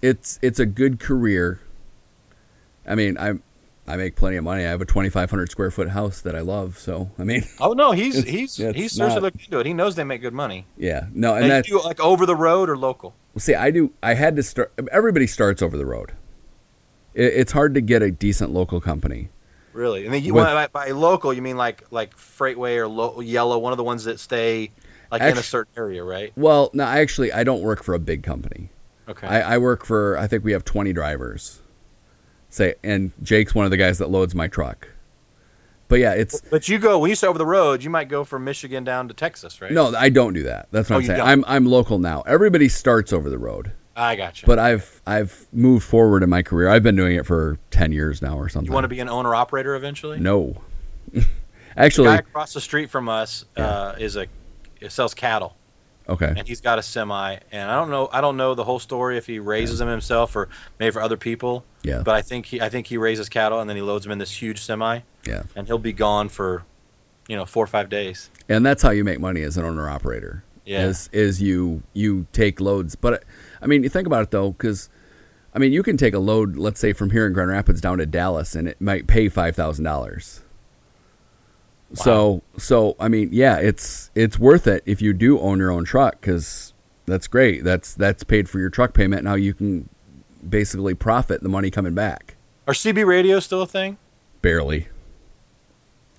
It's it's a good career. I mean, I I make plenty of money. I have a twenty five hundred square foot house that I love. So I mean, [LAUGHS] Oh no, he's It's- he's it's he's seriously not- looked into it. He knows they make good money. yeah, no, and you do like over the road or local. see, I do. I had to start. Everybody starts over the road. It, it's hard to get a decent local company. Really? And then you With- by, by local, you mean like like Freightway or lo- Yellow, one of the ones that stay like in a certain area, right? Well, no, I actually I don't work for a big company. Okay. I, I work for I think we have twenty drivers. Say, and Jake's one of the guys that loads my truck. But yeah, it's but you go when you start over the road, you might go from Michigan down to Texas, right? no, I don't do that. That's what Oh, I'm saying. don't? I'm I'm local now. Everybody starts over the road, I got you. but I've I've moved forward in my career. I've been doing it for ten years now or something. you want to be an owner operator eventually? No, [LAUGHS] The actually, guy across the street from us uh, is a it sells cattle. okay. and he's got a semi and i don't know i don't know the whole story if he raises them himself or maybe for other people Yeah. but i think he i think he raises cattle and then he loads them in this huge semi Yeah, and he'll be gone for you know four or five days and that's how you make money as an owner operator. Yeah. is is you you take loads. But I mean, you think about it though, because I mean, you can take a load, let's say from here in Grand Rapids down to Dallas, and it might pay five thousand dollars. Wow. So so I mean, yeah, it's it's worth it if you do own your own truck because that's great. That's that's paid for your truck payment. Now you can basically profit the money coming back. are cb radios still a thing Barely.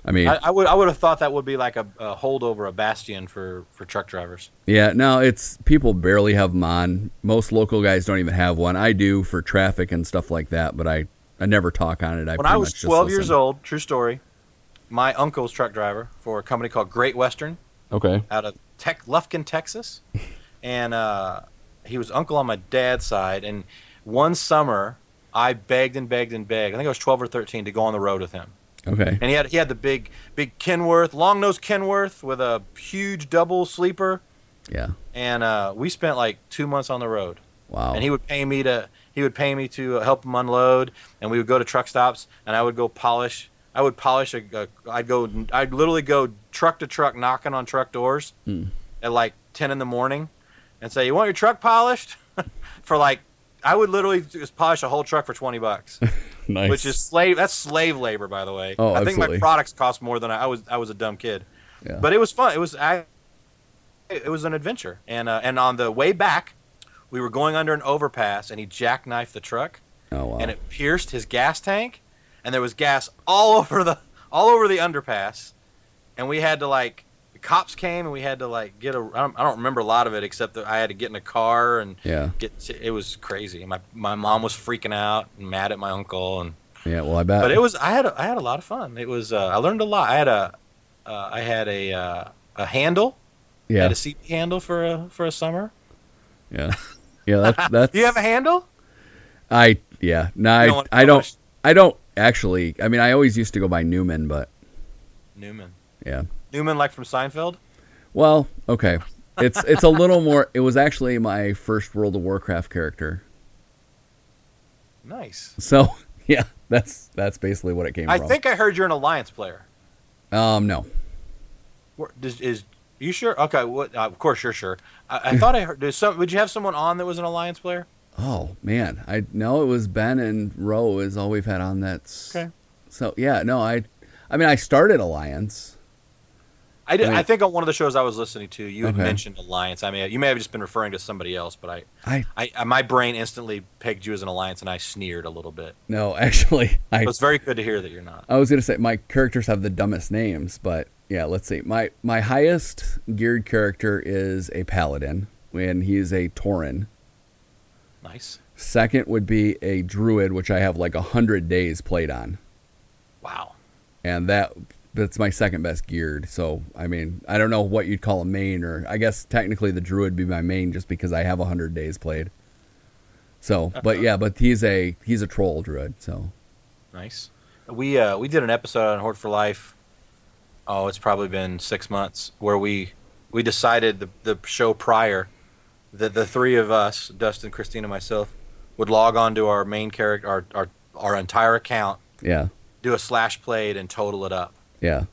I mean, I, I would i would have thought that would be like a, a holdover a bastion for for truck drivers Yeah, no, it's people barely have them on. Most local guys don't even have one. I do for traffic and stuff like that, but I, I never talk on it. I when i was 12 years old true story my uncle's truck driver for a company called great western Okay. out of Tech Lufkin, Texas, [LAUGHS] and uh, he was uncle on my dad's side. And one summer, I begged and begged and begged. I think I was twelve or thirteen to go on the road with him. Okay. And he had he had the big big Kenworth, long nose Kenworth with a huge double sleeper. Yeah. And uh, we spent like two months on the road. Wow. And he would pay me to he would pay me to help him unload, and we would go to truck stops, and I would go polish. I would polish a. a I'd go. I'd literally go truck to truck, knocking on truck doors Hmm. at like ten in the morning, and say, "You want your truck polished?" [LAUGHS] for like, I would literally just polish a whole truck for twenty bucks, [LAUGHS] [LAUGHS] nice. which is slave. That's slave labor, by the way. Oh, I think absolutely. my products cost more than I, I was. I was a dumb kid, yeah. but it was fun. It was. I, it was an adventure, and uh, and on the way back, we were going under an overpass, and he jackknifed the truck, oh wow. and it pierced his gas tank, and there was gas all [LAUGHS] over the all over the underpass, and we had to like the cops came and we had to like get a I don't, I don't remember a lot of it except that I had to get in a car and yeah. get to, it was crazy. My my mom was freaking out and mad at my uncle and Yeah. Well, I bet. but it was I had a, I had a lot of fun. It was uh, I learned a lot. I had a uh, I had a uh, a handle. I yeah. had a CB handle for a for a summer. Yeah. Yeah. [LAUGHS] That's that's. Do you have a handle? I yeah. No, I don't want I don't. I don't actually. I mean, I always used to go by Newman, but Newman. yeah. Newman like from Seinfeld? Well, okay. It's it's a little more. It was actually my first World of Warcraft character. Nice. So [LAUGHS] yeah, that's that's basically what it came from. I from. think I heard you're an alliance player. Um, no. Where- Does, is you sure? Okay, what? Uh, of course you're sure. I, I thought I heard. Some? Would you have someone on that was an alliance player? Oh man, I know it was Ben and Roe is all we've had on that. Okay. So yeah, no, I, I mean, I started Alliance. I, did, I mean- I think on one of the shows I was listening to, you had Okay. mentioned alliance. I mean, you may have just been referring to somebody else, but I, I I, I my brain instantly pegged you as an alliance, and I sneered a little bit. no, [LAUGHS] actually, I So it's very good to hear that you're not. I was gonna say my characters have the dumbest names, but yeah, let's see. My my highest geared character is a paladin, and he is a Tauren. Nice. Second would be a druid, which I have like a hundred days played on, Wow. and that that's my second best geared. So I mean, I don't know what you'd call a main, or I guess technically the druid be my main just because I have a hundred days played. So, but yeah, but he's a he's a troll druid. So Nice. We uh, we did an episode on Horde for Life. Oh, it's probably been six months where we we decided the the show prior that the three of us, Dustin, Christina, myself, would log on to our main character, our our our entire account, yeah, do a slash played, and total it up. Yeah.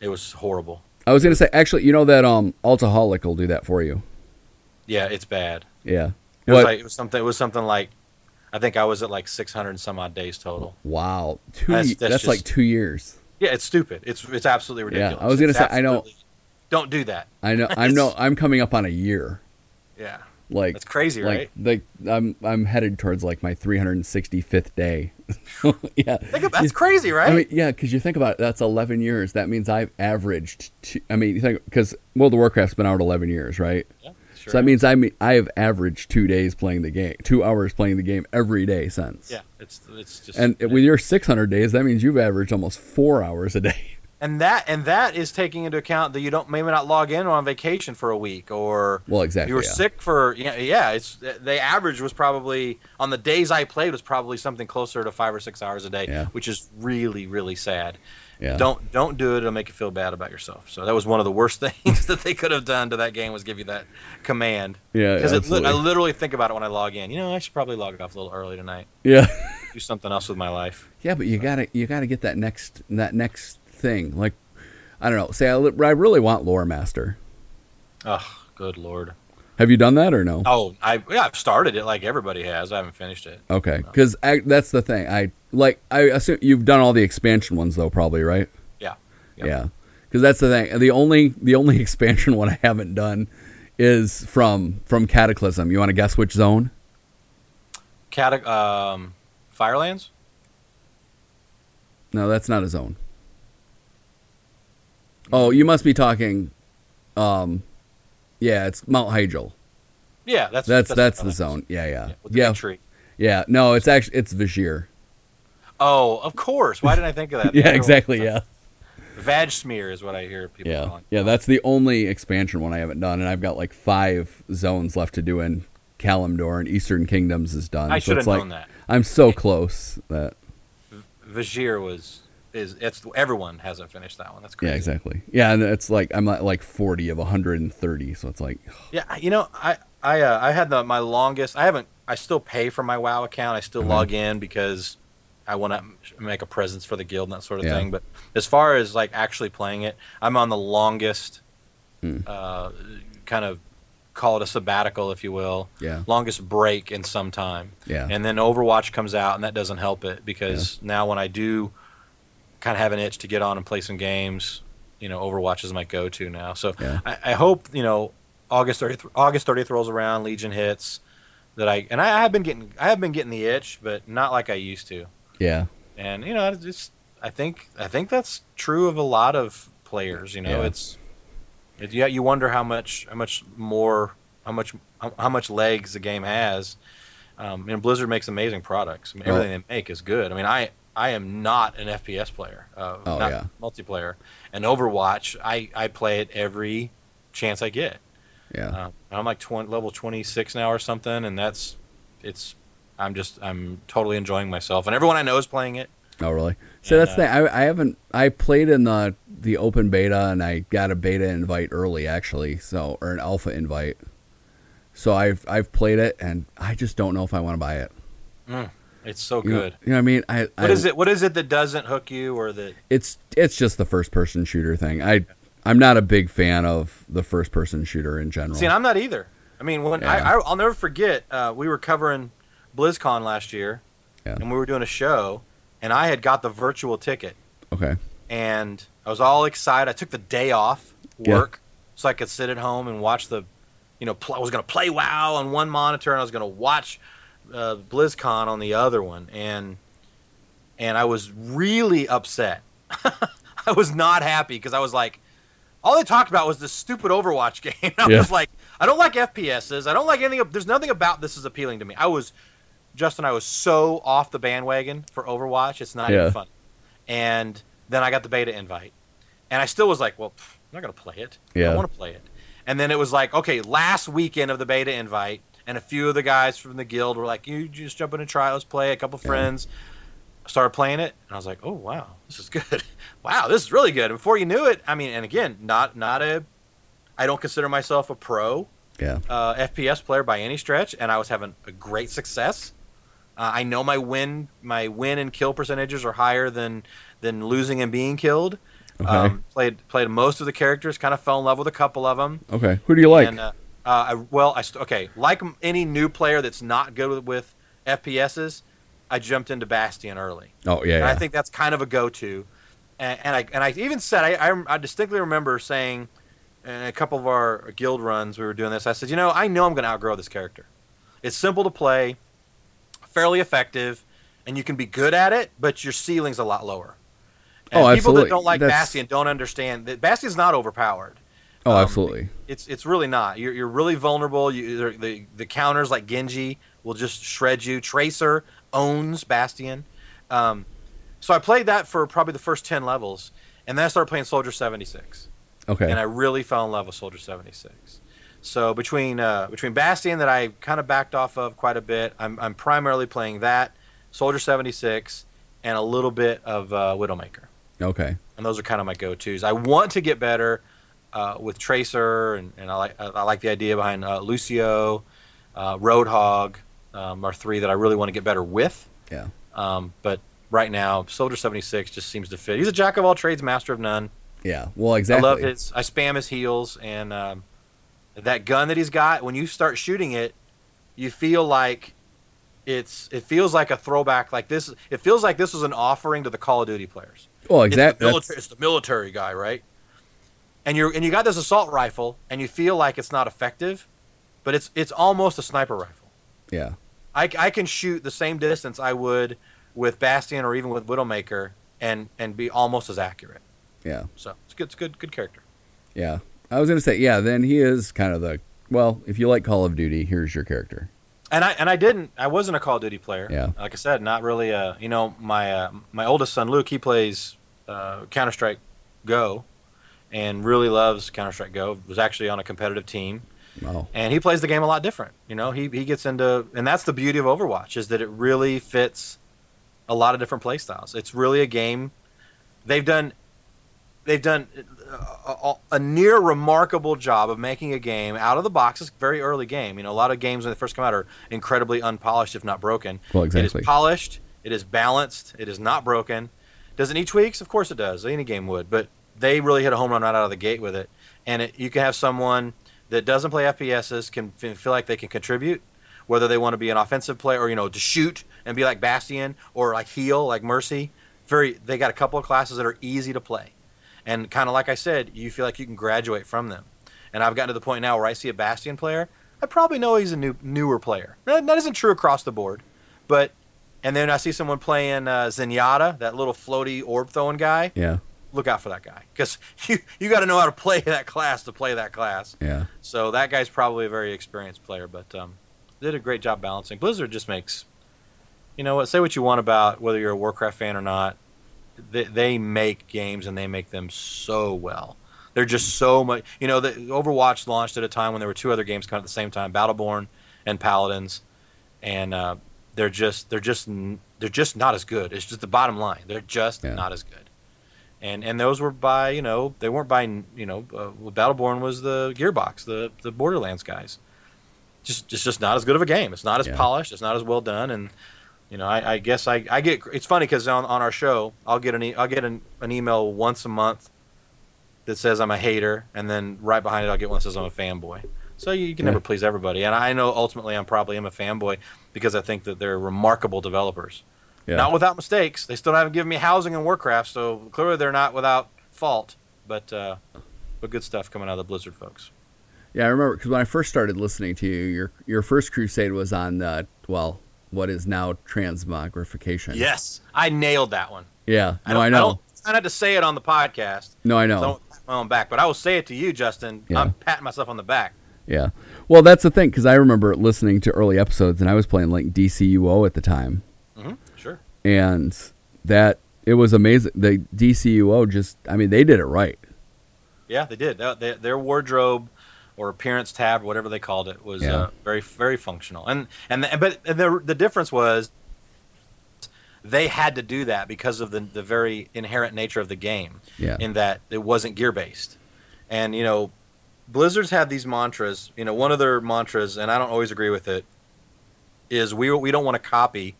It was horrible. I was gonna say actually, you know that um Altoholic will do that for you. Yeah, it's bad. Yeah. It was like it was something. It was something like, I think I was at like six hundred and some odd days total. wow, two. That's- That's, that's just- like two years. Yeah, it's stupid. It's it's absolutely ridiculous. Yeah. I was gonna It's say, I know- Don't do that. I know. I'm [LAUGHS] no. I'm coming up on a year. Yeah, Like that's crazy, like right? like I'm I'm headed towards like my 365th day. [LAUGHS] yeah. Think of, that's crazy, right? I mean, yeah, because you think about it, that's 11 years. That means I've averaged. Two, I mean, you think because World of Warcraft's been out 11 years, right? yeah, sure So that means I mean I have averaged two days playing the game, two hours playing the game every day since. Yeah, it's it's just And with your 600 days, that means you've averaged almost four hours a day. [LAUGHS] and that and that is taking into account that you don't maybe not log in on vacation for a week or Well, exactly. you were yeah. sick for yeah yeah it's the average was probably on the days I played was probably something closer to five or six hours a day, Yeah. which is really really sad. Yeah. Don't don't do it. It'll make you feel bad about yourself. So that was one of the worst [LAUGHS] things that they could have done to that game was give you that command. Yeah, Because I literally think about it when I log in. You know, I should probably log off a little early tonight. Yeah. Do something else with my life. Yeah, but you gotta you gotta get that next that next thing. Like, I don't know. Say I, I really want Lore Master. Oh, good lord. Have you done that or no? Oh, I yeah, I've started it like everybody has. I haven't finished it. Okay, because that's the thing. I like. I assume you've done all the expansion ones though, probably right? Yeah. Yep. Yeah, because that's the thing. The only the only [LAUGHS] expansion one I haven't done is from from Cataclysm. You want to guess which zone? Cata- um, Firelands. No, that's not a zone. Oh, you must be talking. Um, yeah, it's Mount Hyjal. Yeah, that's That's that's the Firelands. zone. Yeah, yeah, Yeah, with the yeah, tree. yeah. No, it's actually it's Vashj'ir. Oh, of course. Why didn't I think of that? [LAUGHS] Yeah, exactly. Yeah, [LAUGHS] Vag smear is what I hear people yeah, calling. yeah. That's the only expansion one I haven't done, and I've got like five zones left to do in Kalimdor and Eastern Kingdoms is done. I so should have like known that. I'm so close that Vashj'ir was is it's everyone hasn't finished that one. That's crazy. yeah, exactly. Yeah, and it's like I'm at like 40 of 130, so it's like Yeah, you know, I I uh, I had the my longest. I haven't. I still pay for my WoW account. I still Mhm. log in because I want to make a presence for the guild and that sort of Yeah. thing. But as far as like actually playing it, I'm on the longest, Hmm. uh, kind of call it a sabbatical, if you will, yeah, longest break in some time. yeah, And then Overwatch comes out, and that doesn't help it because now when I do kind of have an itch to get on and play some games, you know, Overwatch is my go-to now. So Yeah. I, I hope you know August 30th, August 30th rolls around, Legion hits that I and I have been getting I have been getting the itch, but not like I used to. yeah, And you know, it's just I think I think that's true of a lot of players. You know, Yeah. it's it, yeah. You wonder how much how much more how much how, how much legs the game has. Um, and Blizzard makes amazing products. I mean, everything they make is good. I mean, I I am not an FPS player. Uh, Oh, not yeah. multiplayer. And Overwatch, I I play it every chance I get. yeah. Uh, I'm like 20, level 26 now or something, and that's it's. I'm just I'm totally enjoying myself, and everyone I know is playing it. Oh, really? So And, that's the thing. I, I haven't. I played in the the open beta, and I got a beta invite early, actually. So or an alpha invite. So I've I've played it, and I just don't know if I want to buy it. It's so You know, good. you know what I mean? I, What I, is it? What is it that doesn't hook you, or that? It's it's just the first person shooter thing. I I'm not a big fan of the first person shooter in general. See, and I'm not either. I mean, when I, Yeah. I I'll never forget. Uh, we were covering BlizzCon last year, Yeah. and we were doing a show, and I had got the virtual ticket, okay. and I was all excited. I took the day off Yeah. work so I could sit at home and watch the, you know, pl- I was going to play WoW on one monitor and I was going to watch uh, BlizzCon on the other one, and and I was really upset. [LAUGHS] I was not happy because I was like, all they talked about was this stupid Overwatch [LAUGHS] game. I Yeah. was like, I don't like FPSs. I don't like anything. There's nothing about this is appealing to me. I was, Justin, I was so off the bandwagon for Overwatch. It's not Yeah. even fun. And then I got the beta invite, and I still was like, well, pff, I'm not gonna play it. I Yeah. don't want to play it. And then it was like, okay, last weekend of the beta invite, and a few of the guys from the guild were like, you just jump in and try, let's play. A couple friends started playing it, and I was like, oh wow, this is good. [LAUGHS] wow, this is really good. And before you knew it, I mean, and again, not not a, I don't consider myself a pro Yeah. uh, FPS player by any stretch, and I was having a great success. Uh, I know my win my win and kill percentages are higher than than losing and being killed. Okay. Um, played played most of the characters, kind of fell in love with a couple of them. okay. Who do you like? And, uh, uh, I, well, I st- okay, like any new player that's not good with, with FPSs, I jumped into Bastion early. oh yeah. And yeah. I think that's kind of a go-to. And, and I and I even said I, I I distinctly remember saying in a couple of our guild runs we were doing this. I said, you know, I know I'm going to outgrow this character. It's simple to play, fairly effective, and you can be good at it, but your ceiling's a lot lower. And Oh, people that don't like That's- Bastion don't understand that Bastion's not overpowered. Oh, um, absolutely. It's it's really not. You're, you're really vulnerable. You, the- the counters like Genji will just shred you. Tracer owns Bastion. Um, so I played that for probably the first ten levels, and then I started playing Soldier seventy six, Okay. and I really fell in love with Soldier seventy six. So between uh, between Bastion that I kind of backed off of quite a bit, I'm I'm primarily playing that Soldier seventy six and a little bit of uh, Widowmaker okay. and those are kind of my go-to's. I want to get better uh, with Tracer, and, and I like I, like the idea behind uh, Lucio, uh, Roadhog, um, are three that I really want to get better with. Yeah. Um, but right now, Soldier seventy six just seems to fit. He's a jack of all trades, master of none. Yeah. Well, exactly. I love his. I spam his heals, and um, that gun that he's got. When you start shooting it, you feel like it's. It feels like a throwback. Like this. It feels like this was an offering to the Call of Duty players. Well, It's exactly. the, military, it's the military guy, right? And you're and you got this assault rifle, and you feel like it's not effective, but it's it's almost a sniper rifle. Yeah. I, I can shoot the same distance I would with Bastion or even with Widowmaker, and and be almost as accurate. Yeah. So it's good. It's good. Good character. Yeah. I was gonna say, yeah. Then he is kind of the well. If you like Call of Duty, here's your character. And I and I didn't. I wasn't a Call of Duty player. Yeah. Like I said, not really. Uh, you know, my uh, my oldest son Luke, he plays uh, Counter Strike Go, and really loves Counter Strike Go. Was actually on a competitive team. Oh. and he plays the game a lot different. You know, he he gets into, and that's the beauty of Overwatch is that it really fits a lot of different play styles. It's really a game. They've done, they've done uh, a, a, a near remarkable job of making a game out of the box. It's a very early game. You know, a lot of games when they first come out are incredibly unpolished, if not broken. Well, It exactly. is polished. It is balanced. It is not broken. Does it need tweaks? Of course it does. Any game would. But they really hit a home run right out of the gate with it. And it, you can have someone that doesn't play FPSs can feel like they can contribute, whether they want to be an offensive player or you know to shoot and be like Bastion or like heal like Mercy. Very, they got a couple of classes that are easy to play, and kind of like I said, you feel like you can graduate from them. And I've gotten to the point now where I see a Bastion player, I probably know he's a new newer player. That, that isn't true across the board, but and then I see someone playing uh, Zenyatta, that little floaty orb throwing guy. Yeah. Look out for that guy because [LAUGHS] you you got to know how to play that class to play that class. Yeah. So that guy's probably a very experienced player, but um, did a great job balancing. Blizzard just makes, you know what? Say what you want about whether you're a Warcraft fan or not. They, they make games and they make them so well. They're just so much. You know, the Overwatch launched at a time when there were two other games coming at the same time, Battleborn and Paladins, and uh, they're just they're just they're just not as good. It's just the bottom line. They're just Yeah. not as good. And and those were by you know they weren't by you know uh, Battleborn was the Gearbox the the Borderlands guys. Just it's just not as good of a game. It's not as Yeah. polished. It's not as well done. And you know I, I guess I, I get it's funny because on, on our show I'll get an e- I'll get an, an email once a month that says I'm a hater, and then right behind it I'll get one that says I'm a fanboy. So you, you can Yeah. never please everybody, and I know ultimately I'm probably am a fanboy because I think that they're remarkable developers. Yeah. Not without mistakes. They still haven't given me housing and Warcraft, so clearly they're not without fault. But uh, but good stuff coming out of the Blizzard folks. Yeah, I remember because when I first started listening to you, your your first crusade was on uh, well, what is now transmogrification. Yes, I nailed that one. Yeah. I No, don't, I know. don't try not to say it on the podcast. no, I know. don't pat my own back, but I will say it to you, Justin. Yeah. I'm patting myself on the back. Yeah. Well, that's the thing because I remember listening to early episodes and I was playing like DCUO at the time. And that it was amazing. The DCUO just, I mean, they did it right. Yeah, they did. Their- Their, their wardrobe or appearance tab, whatever they called it, was Yeah. uh, very very functional. And and the, but and the the difference was they had to do that because of the the very inherent nature of the game. Yeah. In that it wasn't gear based, and you know, Blizzard's had these mantras. You know, one of their mantras, and I don't always agree with it, is we we don't want to copy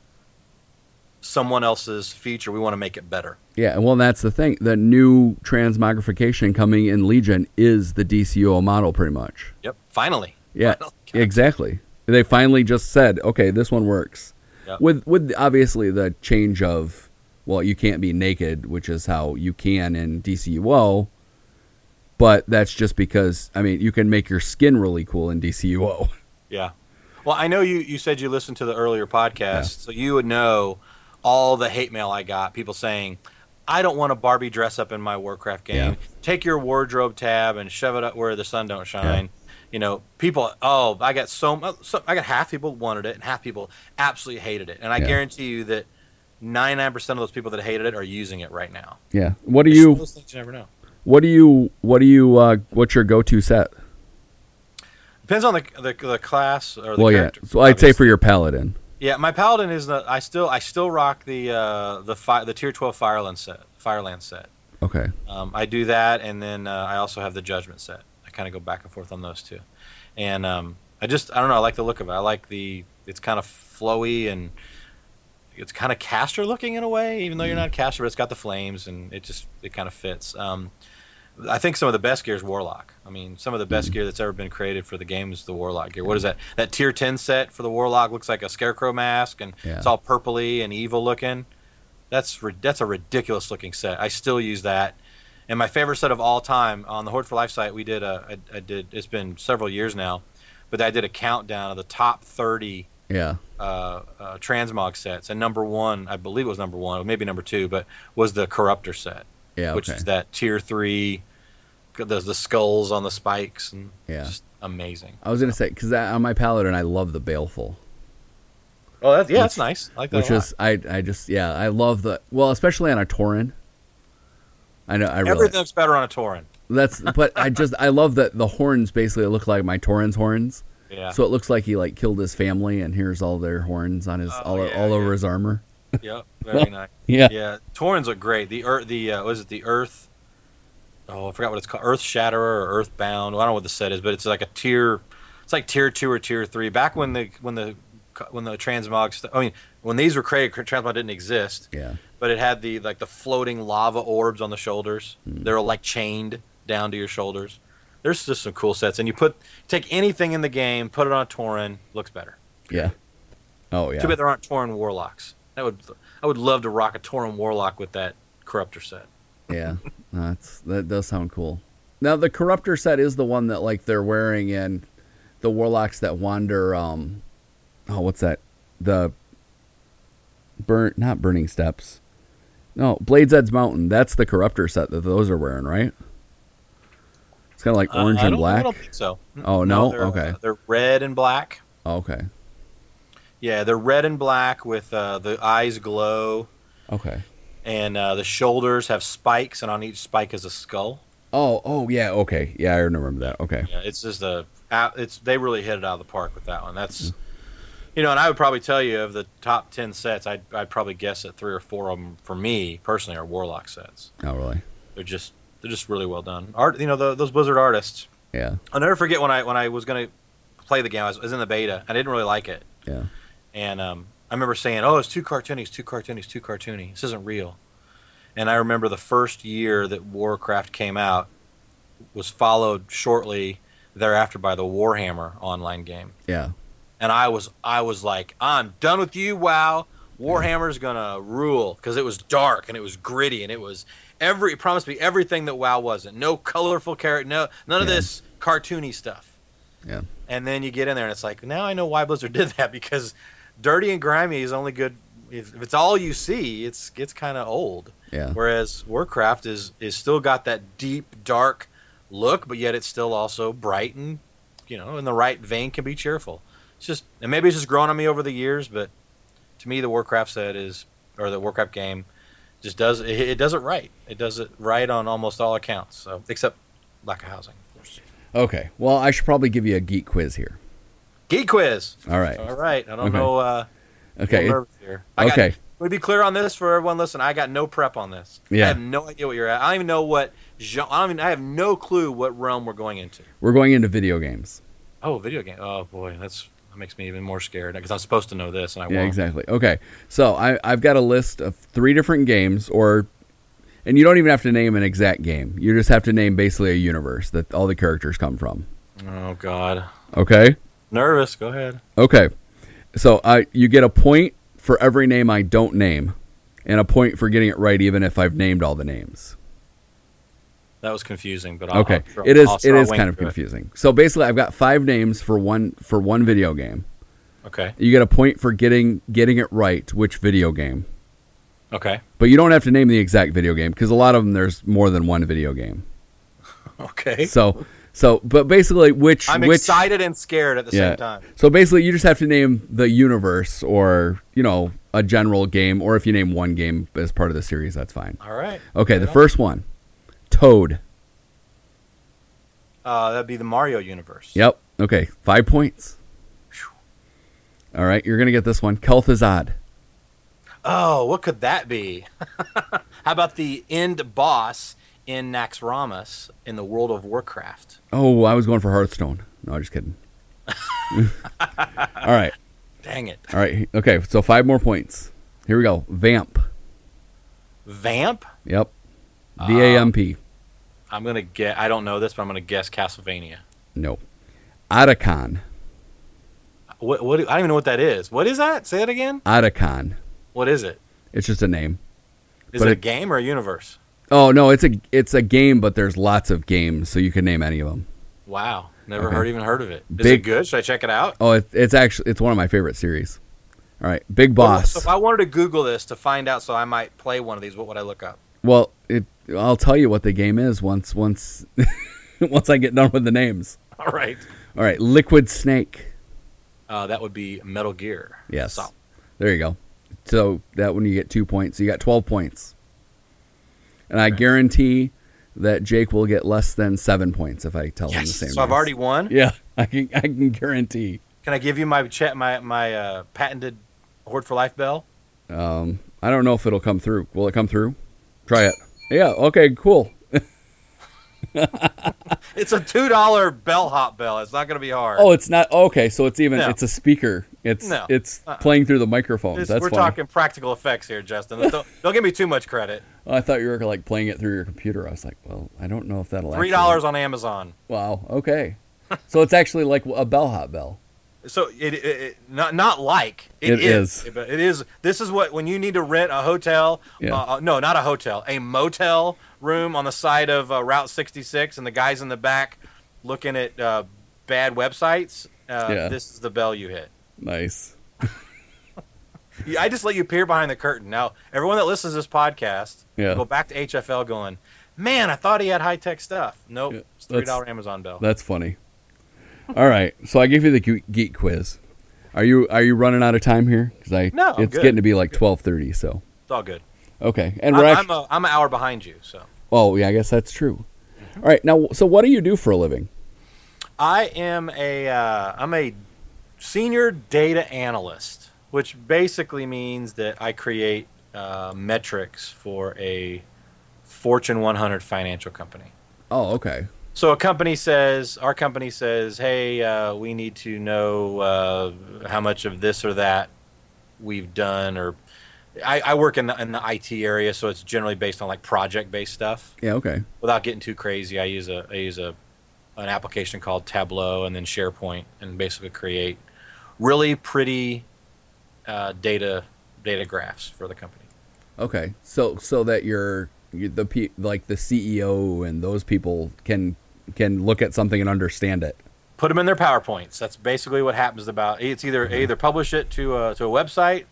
someone else's feature. We want to make it better. Yeah, well, that's the thing. The new transmogrification coming in Legion is the DCUO model, pretty much. Yep. Finally. Yeah, Finally. [LAUGHS] exactly. They finally just said, okay, this one works. Yep. With with obviously the change of, well, you can't be naked, which is how you can in DCUO. But that's just because I mean you can make your skin really cool in DCUO. Yeah. Well, I know you, you said you listened to the earlier podcast, so you would know all the hate mail I got. People saying, I don't want a Barbie dress up in my Warcraft game. Yeah. Take your wardrobe tab and shove it up where the sun don't shine. You know, people, oh, I got so, so, I got half people wanted it and half people absolutely hated it. And I Yeah. guarantee you that 99% of those people that hated it are using it right now. Yeah. What do you Those things you never know. what do you what do you uh what's your go to set? Depends on the, the, the class or the Well, yeah. character. So I'd say for your paladin. Yeah, my paladin is the I still I still rock the uh, the fi- the tier twelve Fireland set Fireland set. Okay. Um, I do that, and then uh, I also have the Judgment set. I kind of go back and forth on those two, and um, I just I don't know. I like the look of it. I like the it's kind of flowy and it's kind of caster looking in a way, even though you're not a caster, but it's got the flames and it just it kind of fits. Um, I think some of the best gear is Warlock. I mean, some of the best gear that's ever been created for the game is the Warlock gear. What is that? That tier ten set for the Warlock looks like a Scarecrow mask, and Yeah. it's all purpley and evil looking. That's that's a ridiculous looking set. I still use that. And my favorite set of all time on the Horde for Life site, we did a I, I did. It's been several years now, but I did a countdown of the top thirty Yeah. uh, uh, transmog sets, and number one, I believe it was number one, maybe number two, but was the Corruptor set, Yeah. which is that tier three, the the skulls on the spikes, and Yeah. just amazing. I was gonna say because on my paladin I love the baleful, Oh, that's, yeah, Which- that's nice. I like that which is I I just yeah I love the well especially on a Tauren. I know I really everything looks better on a Tauren. that's but I just I love that the horns basically look like my Tauren's horns, Yeah, so it looks like he like killed his family and here's all their horns on his Oh, all yeah, all over yeah. his armor. yep, very [LAUGHS] nice. Yeah. Yeah, Taurens look great. The earth, the uh, was it the Earth? Oh, I forgot what it's called. Earth Shatterer or Earthbound. I don't know what the set is, but it's like a tier. It's like tier two or tier three. Back when the when the when the transmog. St- I mean, when these were created, transmog didn't exist. Yeah. But it had the like the floating lava orbs on the shoulders. Hmm. They're like chained down to your shoulders. There's just some cool sets, and you put take anything in the game, put it on a Tauren, looks better. Yeah. Oh yeah. Too bad there aren't Tauren warlocks. That would I would love to rock a Tauren warlock with that corruptor set. Yeah, that's that does sound cool. Now the corruptor set is the one that like they're wearing in the warlocks that wander. Um, oh, what's that? The burn not Burning Steppes. No, Blades Edge Mountain. That's the corruptor set that those are wearing, right? It's kind of like Uh, orange I and black. I don't think so. Oh, no? they're, Okay. uh, they're red and black. Oh, okay, Yeah, they're red and black with uh, the eyes glow, okay. And uh, the shoulders have spikes, and on each spike is a skull. Oh, oh yeah, okay. Yeah, I remember that. Okay. Yeah, it's just a. It's they really hit it out of the park with that one. That's, you know, and I would probably tell you of the top ten sets, I'd I'd probably guess that three or four of them for me personally are Warlock sets. Oh, really? They're just they're just really well done. Art, you know, the, those Blizzard artists. Yeah, I'll never forget when I when I was gonna play the game. I was, I was in the beta. I didn't really like it. yeah, And um, I remember saying, "Oh, it's too cartoony, it's too cartoony, it's too cartoony. This isn't real." And I remember the first year that Warcraft came out was followed shortly thereafter by the Warhammer online game. yeah, And I was I was like, "I'm done with you, WoW. Warhammer's gonna rule because it was dark and it was gritty and it was every it promised me everything that WoW wasn't. No colorful character, no none of Yeah. this cartoony stuff." yeah, And then you get in there and it's like, now I know why Blizzard [LAUGHS] did that because dirty and grimy is only good if, if it's all you see, it's it's kind of old. yeah. Whereas Warcraft is is still got that deep dark look, but yet it's still also bright and you know, in the right vein, can be cheerful. It's just, and maybe it's just grown on me over the years, but to me, the Warcraft set is, or the Warcraft game, just does it, it does it right. It does it right on almost all accounts. So except lack of housing. Okay. Well, I should probably give you a geek quiz here. Geek quiz. All right. All right. I don't Okay. know. Uh, Okay. a little here. I got- Okay. Let me be clear on this for everyone. Listen, I got no prep on this. Yeah. I have no idea what you're at. I don't even know what. gen- I don't even. I have no clue what realm we're going into. We're going into video games. Oh, video game. Oh boy, that's that makes me even more scared because I'm supposed to know this and I Yeah, won't. exactly. Okay. So I, I've got a list of three different games, or, and you don't even have to name an exact game. You just have to name basically a universe that all the characters come from. Oh God, Okay. Nervous. Go ahead. Okay. So I, you get a point for every name I don't name, and a point for getting it right, even if I've named all the names. That was confusing, but I'll, Okay. I'll throw- It is. I'll It is kind of to it. confusing. So basically, I've got five names for one for one video game. Okay. You get a point for getting getting it right, which video game. Okay. But you don't have to name the exact video game because a lot of them there's more than one video game. [LAUGHS] Okay. So so but basically which I'm which excited and scared at the yeah. same time. So basically you just have to name the universe or, you know, a general game or if you name one game as part of the series that's fine. All right. Okay, the on. first one. Toad. Uh, that'd be the Mario universe. Yep. Okay, 5 points. All right, you're going to get this one. Kel'Thuzad. Oh, what could that be? [LAUGHS] How about the end boss in Naxxramas in the World of Warcraft? Oh, I was going for Hearthstone. No, I'm just kidding. [LAUGHS] All right. Dang it. All right. Okay, so 5 more points. Here we go. Vamp. Vamp? Yep. Uh, v A M P. I'm gonna get. I don't know this, but I'm gonna guess Castlevania. Nope. Otacon. What? What? I don't even know what that is. What is that? Say it again. Otacon. What is it? It's just a name. Is But it a it- game or a universe? Oh no, it's a it's a game, but there's lots of games, so you can name any of them. Wow, never Okay. heard even heard of it. Is Big- it good? Should I check it out? Oh, it, it's actually it's one of my favorite series. All right, Big Boss. So if I wanted to Google this to find out, so I might play one of these, what would I look up? Well, it I'll tell you what the game is once once [LAUGHS] once I get done with the names. [LAUGHS] All right. All right, Liquid Snake. Uh, that would be Metal Gear. Yes. So, There you go. So that one you get two points. You got twelve points. And I guarantee that Jake will get less than seven points if I tell him the same. So I've already won. Yeah, I can I can guarantee. Can I give you my chat my my uh, patented Horde for Life bell? Um, I don't know if it'll come through. Will it come through? Try it. Yeah. Okay. Cool. [LAUGHS] It's a two dollar bellhop bell. It's not going to be hard. Oh, it's not okay. So it's even. No. It's a speaker. It's No. it's Uh-uh. playing through the microphone. This- That's we're funny. talking practical effects here, Justin. Don't, [LAUGHS] don't give me too much credit. Oh, I thought you were like playing it through your computer. I was like, well, I don't know if that'll. Three dollars on Amazon. Wow. Okay. so it's actually like a bellhop bell. So it, it, it not not like it is. is. It is. This is what when you need to rent a hotel. Yeah. Uh, uh, no, not a hotel. A motel room on the side of uh, Route 66, and the guys in the back looking at uh, bad websites. Uh, Yeah. This is the bell you hit. Nice. [LAUGHS] I just let you peer behind the curtain. Now, everyone that listens to this podcast, Yeah. go back to HFL going, man, I thought he had high tech stuff. Nope, Yeah, it's three dollar Amazon bill. That's funny. All right. So I gave you the geek quiz. Are you are you running out of time here? Because I No, I'm it's good. getting to be like twelve thirty. So It's all good. okay. And I'm, we're I'm, actually. a, I'm an hour behind you, so Oh yeah, I guess that's true. Mm-hmm. All right. Now, so what do you do for a living? I am a uh, I'm a senior data analyst, which basically means that I create uh, metrics for a Fortune 100 financial company. Oh, okay. So a company says, our company says, hey, uh, we need to know uh, how much of this or that we've done, or I, I work in the, in the IT area, so it's generally based on like project-based stuff. Yeah. Okay. Without getting too crazy, I use a I use a an application called Tableau and then SharePoint, and basically create really pretty uh, data data graphs for the company. Okay. So so that you're the pe- like the CEO and those people can can look at something and understand it. put them in their powerpoints. That's basically what happens. About it's either Mm-hmm. either publish it to a, to a website,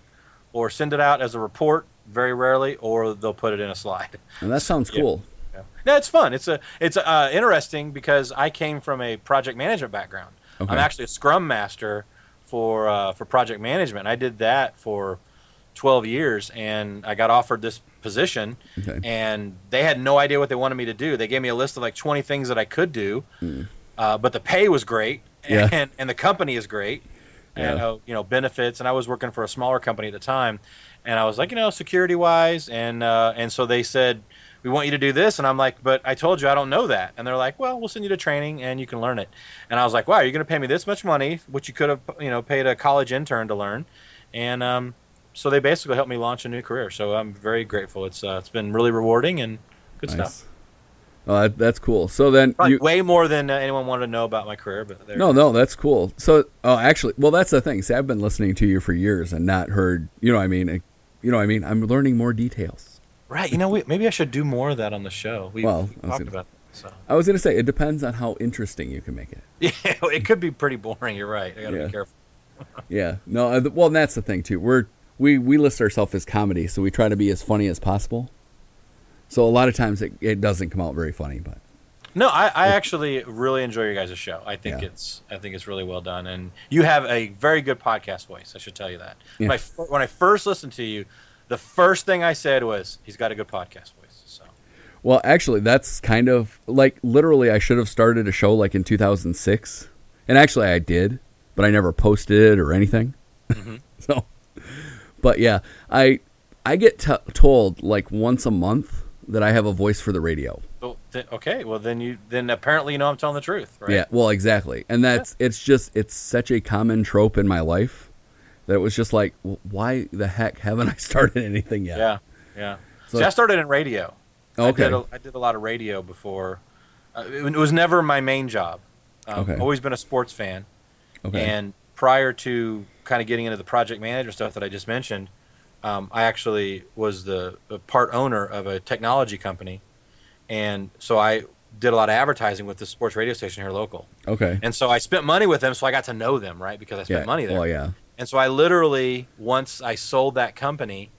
or send it out as a report. Very rarely, or they'll put it in a slide. And that sounds [LAUGHS] Yeah. cool. Yeah. No, it's fun. It's a it's uh, interesting because I came from a project management background. Okay. I'm actually a Scrum Master for uh, for project management. I did that for 12 years, and I got offered this position, Okay. and they had no idea what they wanted me to do. They gave me a list of like 20 things that I could do, uh, but the pay was great. Yeah. [LAUGHS] and and the company is great, and Yeah. uh, you know benefits. And I was working for a smaller company at the time, and I was like, you know, security wise, and uh, and so they said. We want you to do this, and I'm like, but I told you I don't know that, and they're like, well, we'll send you to training and you can learn it, and I was like, wow, you're going to pay me this much money, which you could have, you know, paid a college intern to learn, and um, so they basically helped me launch a new career. So I'm very grateful. It's uh, it's been really rewarding and good stuff. Nice. That, that's cool. So then you way more than uh, anyone wanted to know about my career, but there. No, no, that's cool. So, oh, actually, well, that's the thing. See, I've been listening to you for years and not heard. You know, what I mean, you know, what I mean, I'm learning more details. Right. You know, we, maybe I should do more of that on the show. We, Well, we talked gonna- about that. So I was gonna say it depends on how interesting you can make it. [LAUGHS] yeah, it could be pretty boring. You're right. I got to Yeah. be careful. [LAUGHS] Yeah. No. uh, Well, that's the thing too. We're we we list ourselves as comedy, so we try to be as funny as possible. So a lot of times it, it doesn't come out very funny, but No, I, I actually really enjoy your guys' show. I think Yeah. it's I think it's really well done, and you have a very good podcast voice. I should tell you that. Yeah. When, I, when I first listened to you, the first thing I said was, "He's got a good podcast voice." So Well, actually, that's kind of like literally. I should have started a show like in 2006, and actually, I did, but I never posted it or anything. Mm-hmm. [LAUGHS] so, but yeah, I I get t- told like once a month that I have a voice for the radio. Well, th- okay. Well, then you then apparently you know I'm telling the truth, right? Yeah, well, exactly, and that's it's just it's such a common trope in my life that it was just like, why the heck haven't I [LAUGHS] started anything yet? Yeah. Yeah. So- See, I started in radio. Okay. I did a, I did a lot of radio before. Uh, it, it was never my main job. Um, Okay. Always been a sports fan. Okay. And prior to kind of getting into the project manager stuff that I just mentioned, um, I actually was the, part owner of a technology company, and so I did a lot of advertising with the sports radio station here local. okay. And so I spent money with them, so I got to know them, right? Because I spent yeah. money there. Well, yeah. And so I literally, once I sold that company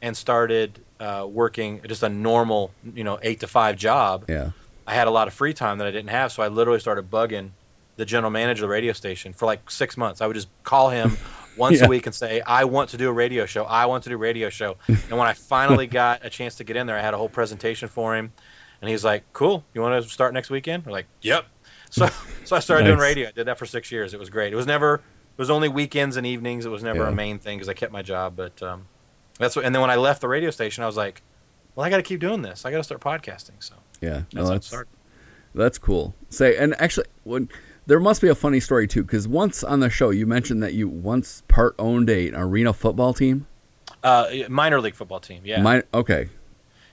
and started uh, working just a normal, you know, eight to five job, Yeah. I had a lot of free time that I didn't have. So I literally started bugging the general manager of the radio station for like six months. I would just call him [LAUGHS] once Yeah. a week and say, I want to do a radio show. I want to do a radio show. and when I finally [LAUGHS] got a chance to get in there, I had a whole presentation for him. And he's like, cool. You want to start next weekend? We're like, yep. So, [LAUGHS] so I started doing radio. I did that for six years. It was great. It was never, it was only weekends and evenings. It was never Yeah. a main thing because I kept my job. But um, that's what, and then when I left the radio station, I was like, well, I got to keep doing this. I got to start podcasting. So Yeah. that's No, that's started. That's cool. Say, and actually, when there must be a funny story too, because once on the show you mentioned that you once part owned a an arena football team. Uh, minor league football team. Yeah. Mine, okay,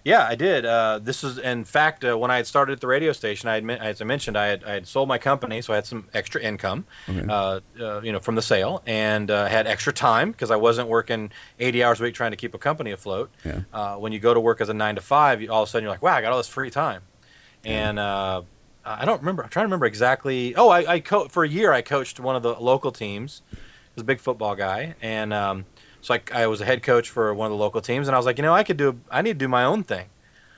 Yeah, I did. Uh, this is, in fact, uh, when I had started at the radio station, I had, as I mentioned, I had, I had sold my company, so I had some extra income, Okay. uh, uh, you know, from the sale, and uh, had extra time because I wasn't working 80 hours a week trying to keep a company afloat. Yeah. Uh, when you go to work as a nine to five, you, all of a sudden you're like, wow, I got all this free time, and uh, I don't remember. I'm trying to remember exactly. Oh, I, I co- for a year I coached one of the local teams. I was a big football guy, and um, so I, I was a head coach for one of the local teams, and I was like, you know, I could do. I need to do my own thing.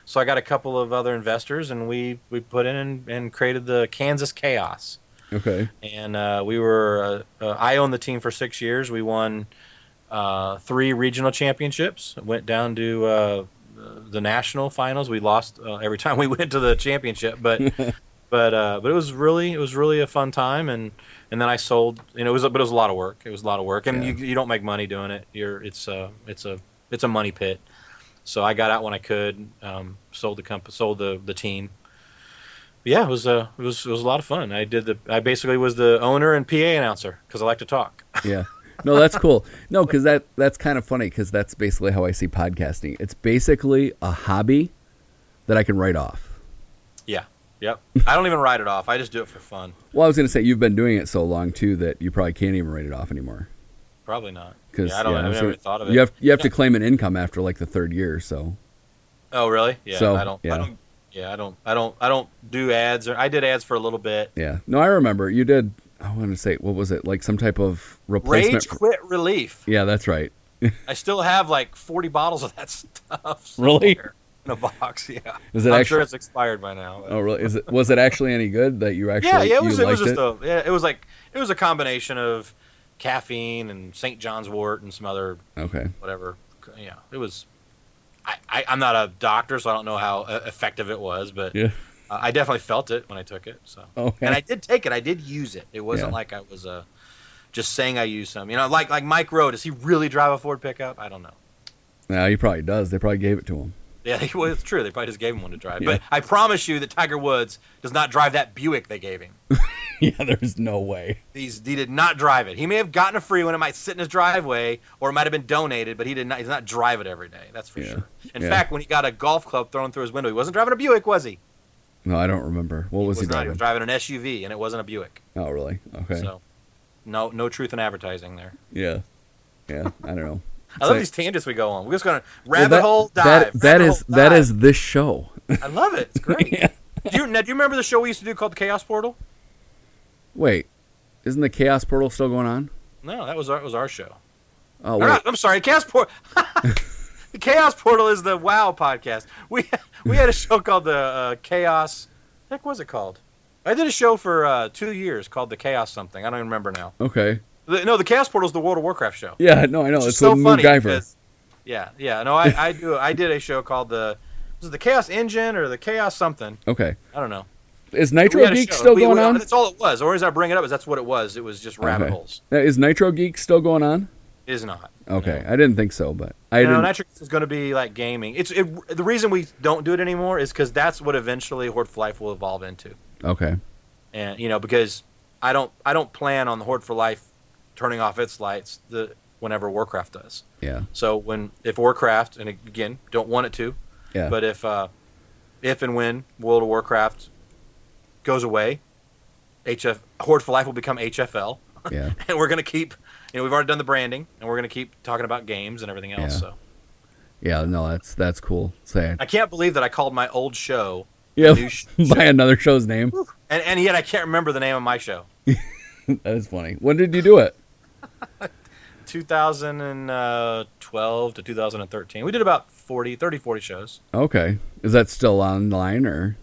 So I got a couple of other investors, and we we put in and, and created the Kansas Chaos. okay, And uh, we were. Uh, uh, I owned the team for six years. We won uh, three regional championships. Went down to uh, the national finals. We lost uh, every time we [LAUGHS] went to the championship, but [LAUGHS] but uh, but it was really it was really a fun time. And and then I sold. You know, it was a- but it was a lot of work. It was a lot of work, and Yeah. you you don't make money doing it. You're it's a it's a it's a money pit. So I got out when I could. Um, sold the comp- sold the the team. Yeah, it was uh, it was it was a lot of fun. I did the I basically was the owner and PA announcer because I like to talk. [LAUGHS] yeah. No, that's cool. No, because that that's kind of funny because that's basically how I see podcasting. It's basically a hobby that I can write off. Yeah, yep. I don't even write it off. I just do it for fun. Well, I was going to say you've been doing it so long too that you probably can't even write it off anymore. Probably not. Because yeah, I don't. I've never thought of it. You have you have to claim an income after like the third year. So Oh, really? Yeah. So, I don't. yeah. I don't. Yeah, I don't. I don't. I don't do ads. Or I did ads for a little bit. yeah, no, I remember you did. I want to say what was it like some type of replacement? Rage quit relief. Yeah, that's right. [LAUGHS] I still have like forty bottles of that stuff. Really? In a box. [LAUGHS] Yeah, Is it I'm actually? sure it's expired by now. but- oh, really? Is it? Was it actually any good that you actually? yeah, yeah, it was. It was just a. Yeah, it was like it was a combination of caffeine and St. John's wort and some other Okay. whatever. Yeah, it was. I, I I'm not a doctor, so I don't know how effective it was, but Yeah. uh, I definitely felt it when I took it. So Okay. and I did take it. I did use it. It wasn't Yeah. like I was uh, just saying I used some. You know, like like Mike Rowe. Does he really drive a Ford pickup? I don't know. Now he probably does. They probably gave it to him. Yeah, [LAUGHS] well, it's true. They probably just gave him one to drive. Yeah. But I promise you that Tiger Woods does not drive that Buick they gave him. [LAUGHS] yeah, there's no way. He's, he did not drive it. He may have gotten a free one. It might sit in his driveway, or it might have been donated, but he did not. He does not drive it every day. That's for Yeah. sure. In Yeah. fact, when he got a golf club thrown through his window, he wasn't driving a Buick, was he? No, I don't remember. What was, he not. He driving? was driving an SUV, and it wasn't a Buick. Oh, really? Okay. So, no, no truth in advertising there. Yeah. Yeah. I don't know. I love So- these tangents we go on. We're just gonna Well, rabbit that- hole dive. That, that is hole that dive. is this show. [LAUGHS] I love it. It's [LAUGHS] great. Yeah. do you now, do you remember the show we used to do called the Chaos Portal? Wait, isn't the Chaos Portal still going on? No, that was our, was our show. Oh wait. I'm sorry, Chaos Portal. [LAUGHS] the Chaos Portal is the WoW podcast. We we had a show called the uh, Chaos. Heck, what was it called? I did a show for uh, two years called the Chaos something. I don't even remember now. Okay. The, no, the Chaos Portal is the World of Warcraft show. Yeah. No, I know. It's so funny because- yeah, yeah. No, I, I do. I did a show called the was it the Chaos Engine or the Chaos something. Okay. I don't know. Is Nitro Geek still We- going we- on? That's all it was. The reason I bring it up is that's what it was. It was just rabbit Okay. holes. Now, Is Nitro Geek still going on? It is not. Okay, No. I didn't think so, but I no, didn't. Nitrix is going to be like gaming. It's it, the reason we don't do it anymore is because that's what eventually Horde for Life will evolve into, okay. and you know because I don't I don't plan on the Horde for Life turning off its lights the whenever Warcraft does. Yeah. So when if Warcraft and again don't want it to, Yeah. but if uh, if and when World of Warcraft goes away, HF Horde for Life will become HFL, yeah. [LAUGHS] and we're going to keep. You know, we've already done the branding, and we're going to keep talking about games and everything else. Yeah. So Yeah. No, that's that's cool. Say I can't believe that I called my old show yeah. sh- [LAUGHS] by another show's name. And, and yet I can't remember the name of my show. [LAUGHS] that is funny. When did you do it? [LAUGHS] 2012 to 2013. We did about 40, 30, 40 shows. Okay. Is that still online or?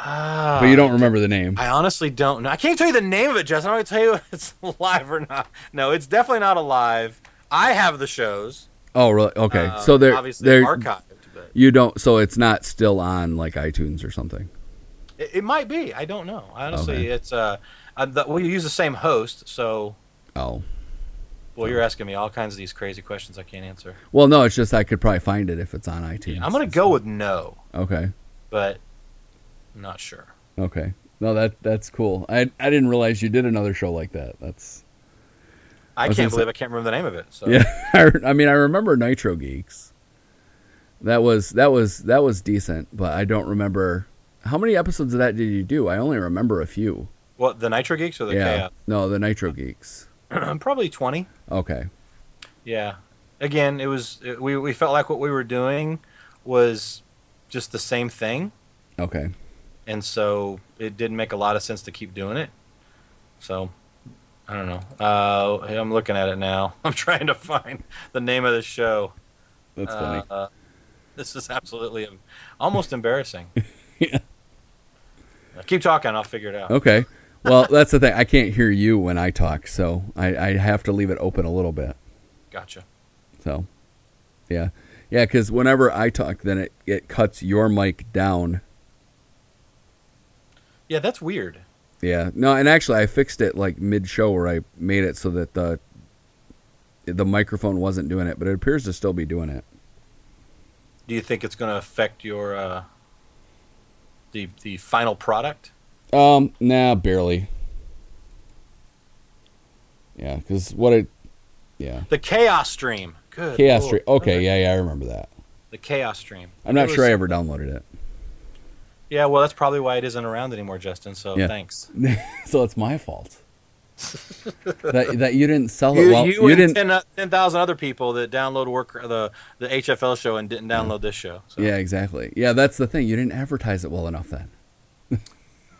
Ah, But you don't remember the name. I honestly don't know. I can't tell you the name of it, Justin. I'm going to tell you if it's [LAUGHS] live or not. No, it's definitely not alive. I have the shows. Oh, really? Okay. uh, so they're obviously they're archived, but you don't. So it's not still on like iTunes or something. it, it might be. I don't know. Honestly, Okay. it's uh, uh the, we use the same host, so Oh. well, you're asking me all kinds of these crazy questions I can't answer. Well, no. It's just I could probably find it if it's on iTunes. I'm going to go with no, Okay. but I'm not sure. Okay. No, that that's cool. I I didn't realize you did another show like that. That's I, was can't gonna believe I can't remember the name of it. So. yeah. [LAUGHS] I, I mean, I remember Nitro Geeks. That was that was that was decent, but I don't remember how many episodes of that did you do. I only remember a few. What the Nitro Geeks or the yeah. No, the Nitro Geeks. [CLEARS THROAT] Probably twenty. Okay. Yeah. Again, it was it, we we felt like what we were doing was just the same thing, Okay. and so it didn't make a lot of sense to keep doing it. So I don't know. Uh, I'm looking at it now. [LAUGHS] I'm trying to find the name of the show. That's funny. Uh, this is absolutely almost embarrassing. [LAUGHS] Yeah. Keep talking. I'll figure it out. Okay. Well, that's the thing. I can't hear you when I talk, so I, I have to leave it open a little bit. Gotcha. So, yeah, yeah. Because whenever I talk, then it it cuts your mic down. Yeah, that's weird. Yeah. No, and actually, I fixed it like mid show where I made it so that the the microphone wasn't doing it, but it appears to still be doing it. Do you think it's going to affect your uh, the the final product? Um, nah, barely. Yeah, because what it, yeah, The Chaos Stream. Good. chaos stream. Okay, yeah, yeah, I remember that. The Chaos Stream. I'm not It sure I ever downloaded it. Yeah, well, that's probably why it isn't around anymore, Justin. So Yeah. thanks. [LAUGHS] so it's my fault. [LAUGHS] that that you didn't sell it You, well. you, You, didn't. 10 10,000 other people that download work the the HFL show and didn't download this show. So, Yeah, exactly. Yeah, that's the thing. You didn't advertise it well enough then.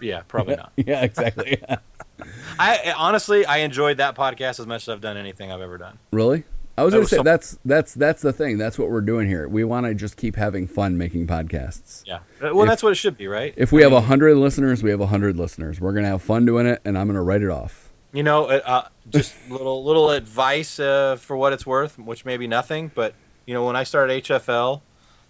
Yeah, probably not. [LAUGHS] Yeah, exactly. [LAUGHS] I honestly, I enjoyed that podcast as much as I've done anything I've ever done. really? I was That going to say some- that's that's that's the thing. That's what we're doing here. We want to just keep having fun making podcasts. Yeah. Well, If- that's what it should be, right? If we have a hundred listeners, we have a hundred listeners. We're gonna have fun doing it, and I'm gonna write it off. You know, uh, uh, just [LAUGHS] little little advice uh, for what it's worth, which may be nothing, but you know, when I started HFL,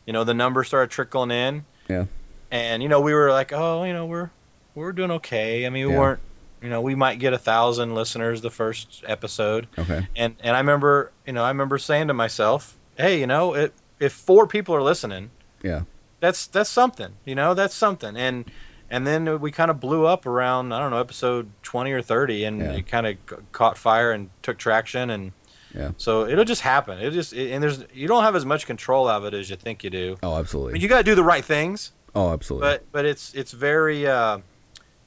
you know, the numbers started trickling in, Yeah, and you know, we were like, oh, you know, we're we're doing okay. I mean, we Yeah. weren't, you know, we might get a thousand listeners the first episode, okay, and and I remember, you know, I remember saying to myself, hey, you know, it, if four people are listening, yeah, that's that's something you know that's something and and then we kind of blew up around i don't know episode 20 or 30 and Yeah. it kind of c- caught fire and took traction and yeah. so it'll just happen it just it, and there's you don't have as much control of it as you think you do Oh, I absolutely. mean, you got to do the right things oh, absolutely. but but it's it's very uh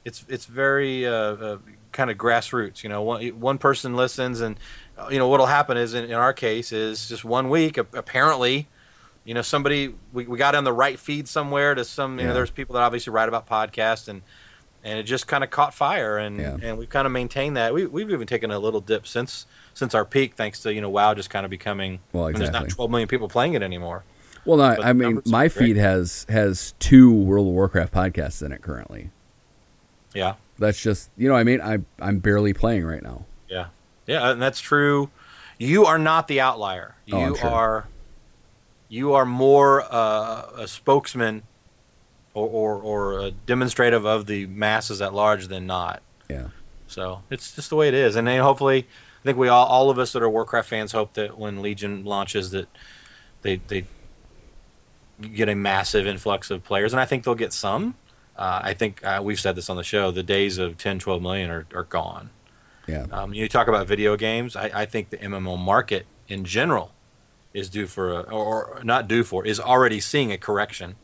it's it's very uh, uh kind of grassroots you know one one person listens and uh, you know what'll happen is in, in our case is just one week apparently you know somebody we, we got on the right feed somewhere to some you Yeah. know there's people that obviously write about podcasts and and it just kind of caught fire and Yeah. and we've kind of maintained that we, we've even taken a little dip since since our peak thanks to you know wow just kind of becoming Well, and there's not 12 million people playing it anymore well, no, but I mean, my feed has has two World of Warcraft podcasts in it currently. Yeah That's just you know, I mean, I I'm barely playing right now. Yeah, yeah, and that's true. You are not the outlier. You Oh, sure. are, you are more uh, a spokesman, or, or or a demonstrative of the masses at large than not. Yeah, So it's just the way it is, and then hopefully, I think we all, all of us that are Warcraft fans, hope that when Legion launches, that they they get a massive influx of players, and I think they'll get some. Uh, I think uh, we've said this on the show. The days of 10, 12 million are, are gone. yeah, Um, you talk about video games. I, I think the MMO market in general is due for a, or, or not due for, is already seeing a correction.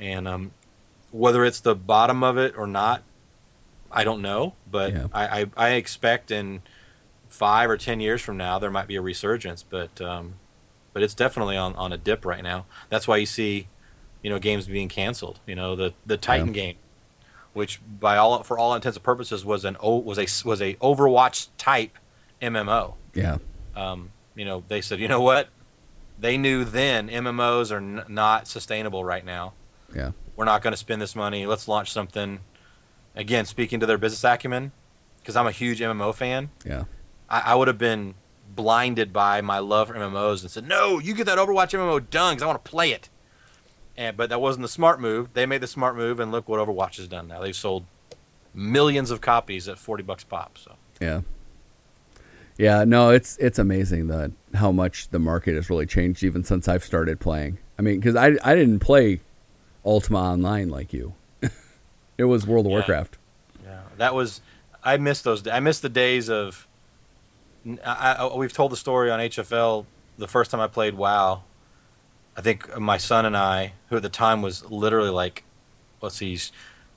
And um, whether it's the bottom of it or not, I don't know. But Yeah. I, I, I expect in five or ten years from now there might be a resurgence. But um, but it's definitely on, on a dip right now. That's why you see, you know, games being canceled. You know, the the Titan Yeah. game which by all for all intents and purposes was an was a was a Overwatch type MMO. yeah, Um, you know, they said, you know what? They knew then MMOs are n- not sustainable right now. yeah, We're not going to spend this money. Let's launch something. Again, speaking to their business acumen, because I'm a huge MMO fan, yeah, I, I would have been blinded by my love for MMOs and said, "No, you get that Overwatch MMO done because I want to play it." And but that wasn't the smart move. They made the smart move, and look what Overwatch has done now. They've sold millions of copies at forty bucks pop. So yeah. Yeah, no, it's it's amazing that how much the market has really changed even since I've started playing. I mean, because I I didn't play Ultima Online like you. [LAUGHS] it was World of Yeah. Warcraft. yeah, that was I miss those. I miss the days of. I, I, we've told the story on HFL the first time I played WoW. I think my son and I, who at the time was literally like, let's see, he's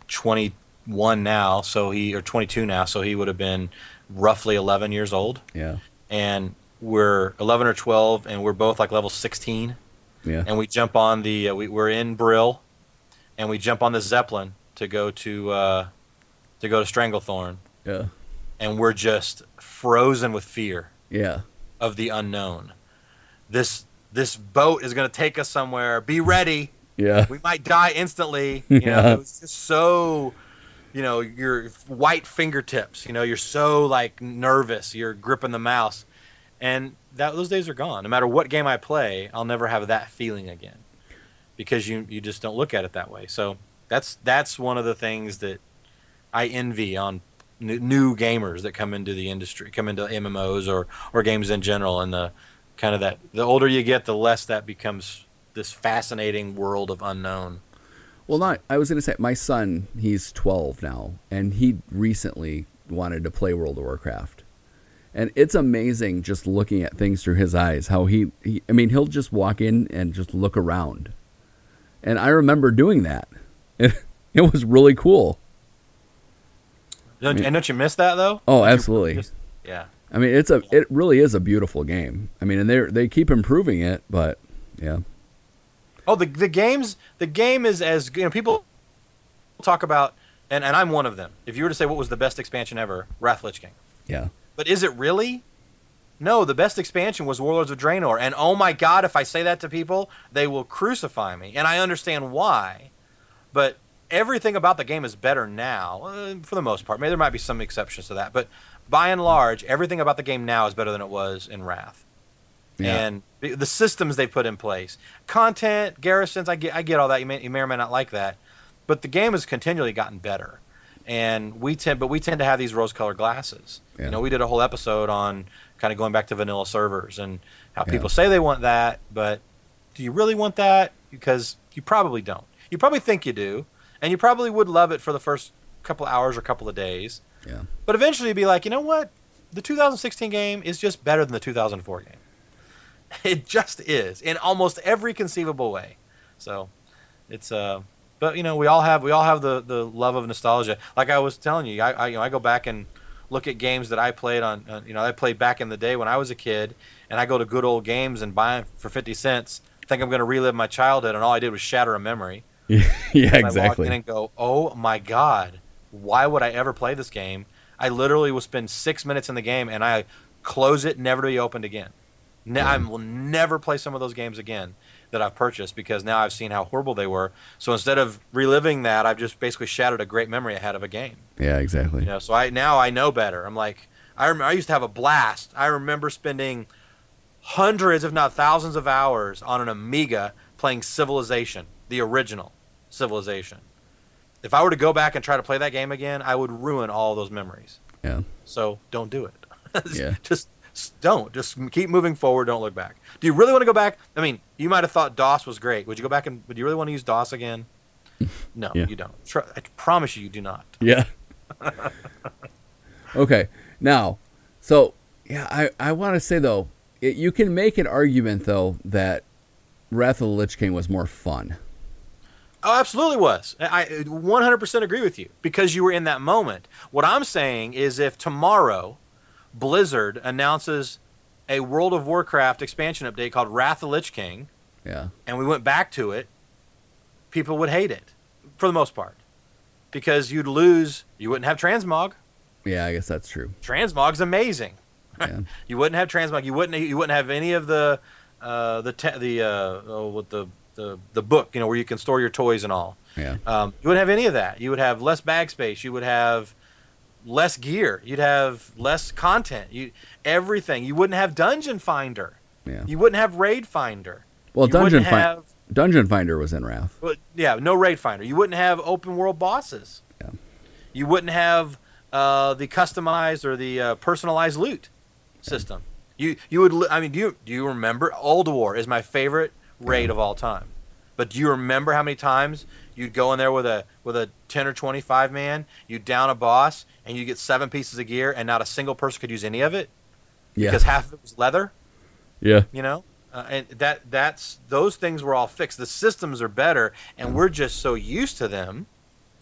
21 now, so he or 22 now, so he would have been roughly 11 years old, Yeah, and we're 11 or 12, and we're both like level 16, yeah, and we jump on the uh, we, we're in Brill, and we jump on the Zeppelin to go to uh, to go to Stranglethorn, yeah, and we're just frozen with fear yeah, of the unknown. This this boat is going to take us somewhere. Be ready. yeah, We might die instantly. You [LAUGHS] Yeah. it was just so. You know, your white fingertips. You know, you're so like nervous. You're gripping the mouse, and that those days are gone. No matter what game I play, I'll never have that feeling again, because you you just don't look at it that way. So that's that's one of the things that I envy on n- new gamers that come into the industry, come into MMOs or or games in general, and the kind of that the older you get, the less that becomes this fascinating world of unknown. Well, not. I was going to say my son. He's 12 now, and he recently wanted to play World of Warcraft, and it's amazing just looking at things through his eyes. How he, he I mean, he'll just walk in and just look around, and I remember doing that. [LAUGHS] It, it was really cool. Don't, mean- and don't you miss that though? Oh, you absolutely. just- yeah. I mean, it's a. It really is a beautiful game. I mean, and they they keep improving it, but yeah, Oh, the the games the game is as you know people talk about, and, and I'm one of them. If you were to say what was the best expansion ever, Wrath Lich King. yeah, But is it really? No, the best expansion was Warlords of Draenor, and oh my god, if I say that to people, they will crucify me, and I understand why. But everything about the game is better now, uh, for the most part. Maybe there might be some exceptions to that, but by and large, everything about the game now is better than it was in Wrath. Yeah. And the systems they put in place, content, garrisons, I get, I get all that. You may, you may or may not like that, but the game has continually gotten better. And we tend, but we tend to have these rose-colored glasses. Yeah. You know, we did a whole episode on kind of going back to vanilla servers and how Yeah. people say they want that, but do you really want that? Because you probably don't. You probably think you do, and you probably would love it for the first couple hours or couple of days. Yeah. But eventually, you'd be like, you know what? The 2016 game is just better than the 2004 game. [LAUGHS] It just is in almost every conceivable way. So, it's uh, but you know, we all have we all have the the love of nostalgia. Like I was telling you, I, I you know I go back and look at games that I played on. Uh, you know, I played back in the day when I was a kid, and I go to good old games and buy them for 50 cents. Think I'm going to relive my childhood, and all I did was shatter a memory. [LAUGHS] yeah, And exactly. in and go, "Oh my god, why would I ever play this game?" I literally will spend six minutes in the game and I close it, never to be opened again. Ne- I will never play some of those games again that I've purchased because now I've seen how horrible they were. So instead of reliving that, I've just basically shattered a great memory I had of a game. Yeah, exactly. You know, so I now I know better. I'm like, I remember I used to have a blast. I remember spending hundreds, if not thousands, of hours on an Amiga playing Civilization, the original Civilization. If I were to go back and try to play that game again, I would ruin all those memories. Yeah. So don't do it. [LAUGHS] Yeah. Just don't. Just keep moving forward. Don't look back. Do you really want to go back? I mean, you might have thought DOS was great. Would you go back and would you really want to use DOS again? [LAUGHS] No, Yeah. you don't. I promise you, you do not. Yeah. [LAUGHS] okay. Now, so yeah, I I want to say though, it, you can make an argument though that Wrath of the Lich King was more fun. Oh, absolutely was. I I 100% agree with you because you were in that moment. What I'm saying is if tomorrow Blizzard announces a World of Warcraft expansion update called Wrath of Lich King Yeah. and we went back to it, people would hate it for the most part because you'd lose, you wouldn't have transmog. Yeah, I guess that's true. Transmog's amazing. Yeah. [LAUGHS] You wouldn't have transmog. You wouldn't. You wouldn't have any of the uh, the te- the uh, oh, with the, the the book. You know where you can store your toys and all. Yeah. Um, you wouldn't have any of that. You would have less bag space. You would have less gear. You'd have less content. You everything. You wouldn't have Dungeon Finder. Yeah. You wouldn't have Raid Finder. Well, you Dungeon Finder Dungeon Finder was in Wrath. well, yeah, no Raid Finder. You wouldn't have open world bosses. Yeah. You wouldn't have uh, the customized or the uh, personalized loot system. You you would. I mean, do you do you remember Ulduar is my favorite raid of all time. But do you remember how many times you'd go in there with a with a ten or twenty five man, you down a boss, and you get seven pieces of gear, and not a single person could use any of it Yeah. because half of it was leather yeah. you know uh, and that that's those things were all fixed the systems are better and we're just so used to them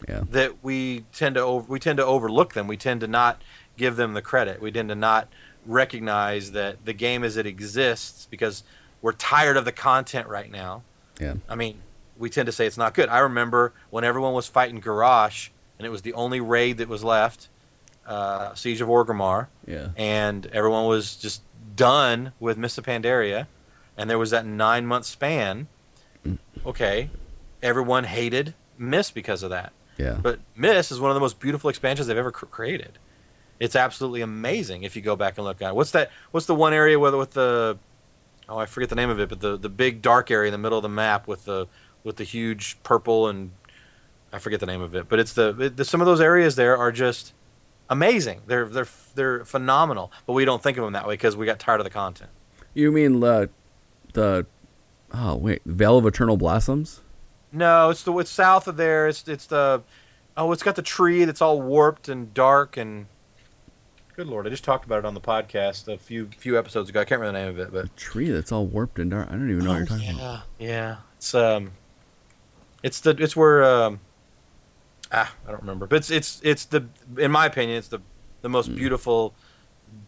Yeah. that we tend to over, we tend to overlook them we tend to not give them the credit we tend to not recognize that the game as it exists because we're tired of the content right now Yeah. i mean we tend to say it's not good i remember when everyone was fighting garrosh and it was the only raid that was left uh, siege of orgrimmar Yeah. and everyone was just done with Mists of Pandaria, and there was that nine month span. Okay, everyone hated Mist because of that, Yeah. but Mist is one of the most beautiful expansions they've ever cr- created. It's absolutely amazing if you go back and look at it. What's that? What's the one area with with the oh I forget the name of it, but the the big dark area in the middle of the map with the with the huge purple and I forget the name of it, but it's the, it, the some of those areas there are just amazing. They're they're they're phenomenal, but we don't think of them that way because we got tired of the content. You mean the the oh wait, Vale of Eternal Blossoms? No, it's the it's south of there. It's it's the oh, it's got the tree that's all warped and dark and good lord, I just talked about it on the podcast a few few episodes ago. I can't remember the name of it, but A tree that's all warped and dark. I don't even know what you're talking yeah, about. yeah. It's um, it's the it's where um, ah, I don't remember, but it's it's it's the in my opinion, it's the the most beautiful,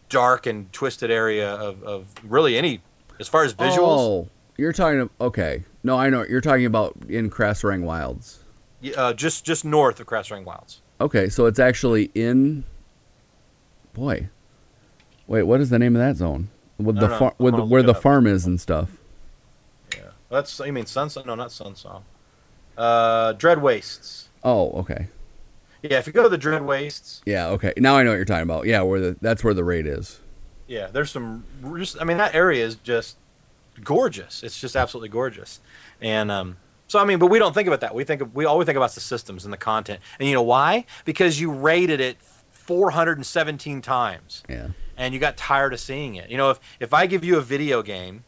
dark and twisted area of of really any as far as visuals. Oh, you're talking. ab- Okay, no, I know you're talking about in Krasarang Wilds. y- Uh, just just north of Krasarang Wilds. Okay, so it's actually in. Boy, wait, what is the name of that zone? with the far, with the, where the up. farm is and stuff. Yeah. That's you mean Sunsong? No, not Sunsong. Uh, Dread Wastes. Oh, okay. Yeah, if you go to the Dread Wastes, Yeah, okay. Now I know what you're talking about. Yeah, where the that's where the raid is. yeah, there's some. Just, I mean, that area is just gorgeous. It's just absolutely gorgeous, and um, so I mean, but we don't think about that. We think of, we always think about the systems and the content, and you know why? Because you rated it 417 times. Yeah. and you got tired of seeing it. You know, if if I give you a video game,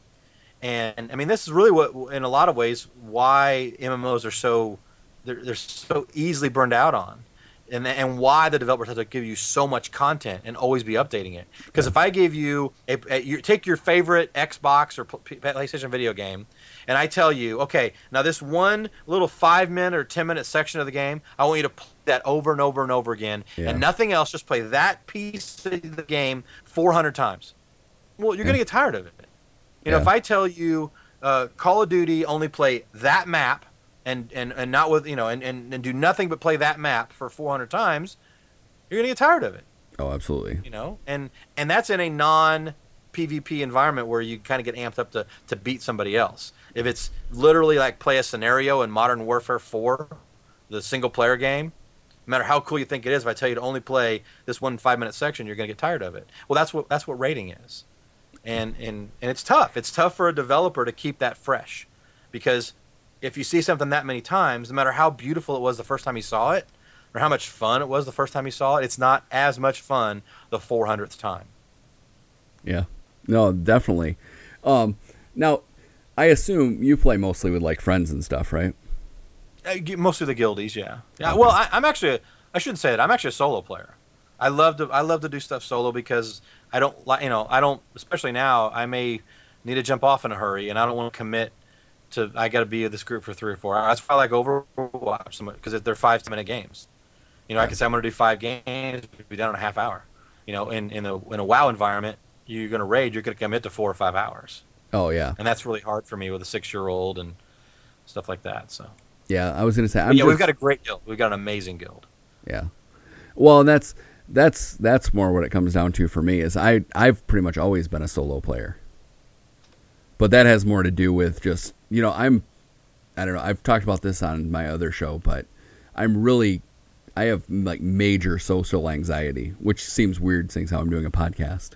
and I mean, this is really what, in a lot of ways, why MMOs are so they're, they're so easily burned out on, and and why the developers have to give you so much content and always be updating it. Because if I gave you a, a you take your favorite Xbox or PlayStation video game, and I tell you, okay, now this one little five minute or ten minute section of the game, I want you to play that over and over and over again, Yeah. and nothing else. Just play that piece of the game 400 times. Well, you're going to get tired of it. You know, Yeah. if I tell you uh, Call of Duty only play that map and, and, and not with, you know, and, and, and do nothing but play that map for 400 times, you're going to get tired of it, Oh, absolutely. you know? And, and that's in a non PvP environment where you kind of get amped up to, to beat somebody else. If it's literally like play a scenario in Modern Warfare 4, the single player game, no matter how cool you think it is, if I tell you to only play this one five minute section, you're going to get tired of it. Well, that's what that's what rating is, and and and it's tough. It's tough for a developer to keep that fresh, because if you see something that many times, no matter how beautiful it was the first time you saw it, or how much fun it was the first time you saw it, it's not as much fun the 400th time. Yeah. No, definitely. Um, now, I assume you play mostly with like friends and stuff, right? Uh, Mostly the guildies, yeah. Yeah. Okay. Well, I, I'm actually, a, I shouldn't say that. I'm actually a solo player. I love to, I love to do stuff solo because I don't like, you know, I don't, especially now, I may need to jump off in a hurry, and I don't want to commit to. I got to be with this group for three or four hours. That's why I like Overwatch so much because they're five minute games. You know, I can say I'm going to do five games, be done in a half hour. You know, in in a in a WoW environment, you're going to raid, you're going to commit to four or five hours, Oh, yeah. and that's really hard for me with a six year old and stuff like that. So. Yeah, I was gonna say. I'm yeah, just, we've got a great guild. We've got an amazing guild. Yeah. Well, that's that's that's more what it comes down to for me is I I've pretty much always been a solo player. But that has more to do with just, you know, I'm I don't know, I've talked about this on my other show, but I'm really I have like major social anxiety, which seems weird seeing how I'm doing a podcast.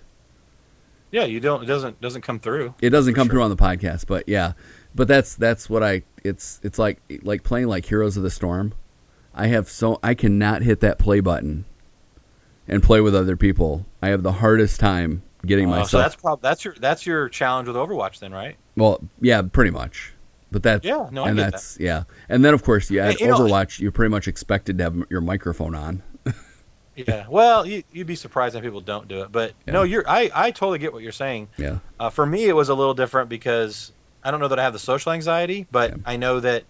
Yeah, you don't. It doesn't doesn't come through. It doesn't come sure. through on the podcast, but yeah. But that's that's what I it's it's like like playing like Heroes of the Storm. I have so I cannot hit that play button and play with other people. I have the hardest time getting Uh, myself. so that's prob- that's your that's your challenge with Overwatch then, right? well, yeah, pretty much. But that's Yeah, no, I and get that's yeah. And then of course you add you know- Overwatch. you're pretty much expected to have your microphone on. [LAUGHS] Yeah. Well, you, you'd be surprised that people don't do it, but no, you're. I I totally get what you're saying. Yeah, Uh, for me, it was a little different because I don't know that I have the social anxiety, but Yeah. I know that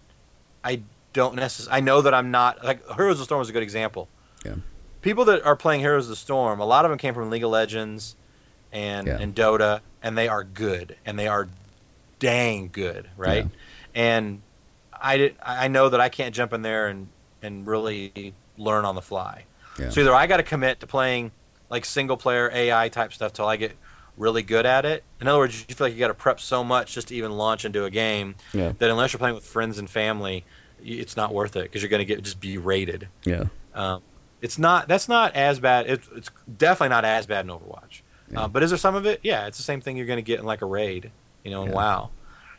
I don't necessarily. I know that I'm not like Heroes of the Storm is a good example. Yeah. People that are playing Heroes of the Storm, a lot of them came from League of Legends and Yeah. and Dota, and they are good, and they are dang good, right? Yeah. And I did. I know that I can't jump in there and and really learn on the fly. yeah, So either I got to commit to playing like single player AI type stuff till I get really good at it. In other words, you feel like you got to prep so much just to even launch into a game that unless you're playing with friends and family, it's not worth it because you're going to get just berated. yeah, Um, it's not. That's not as bad. It's, it's definitely not as bad in Overwatch. Yeah. Uh, but is there some of it? Yeah, it's the same thing you're going to get in like a raid. You know, in Yeah. WoW.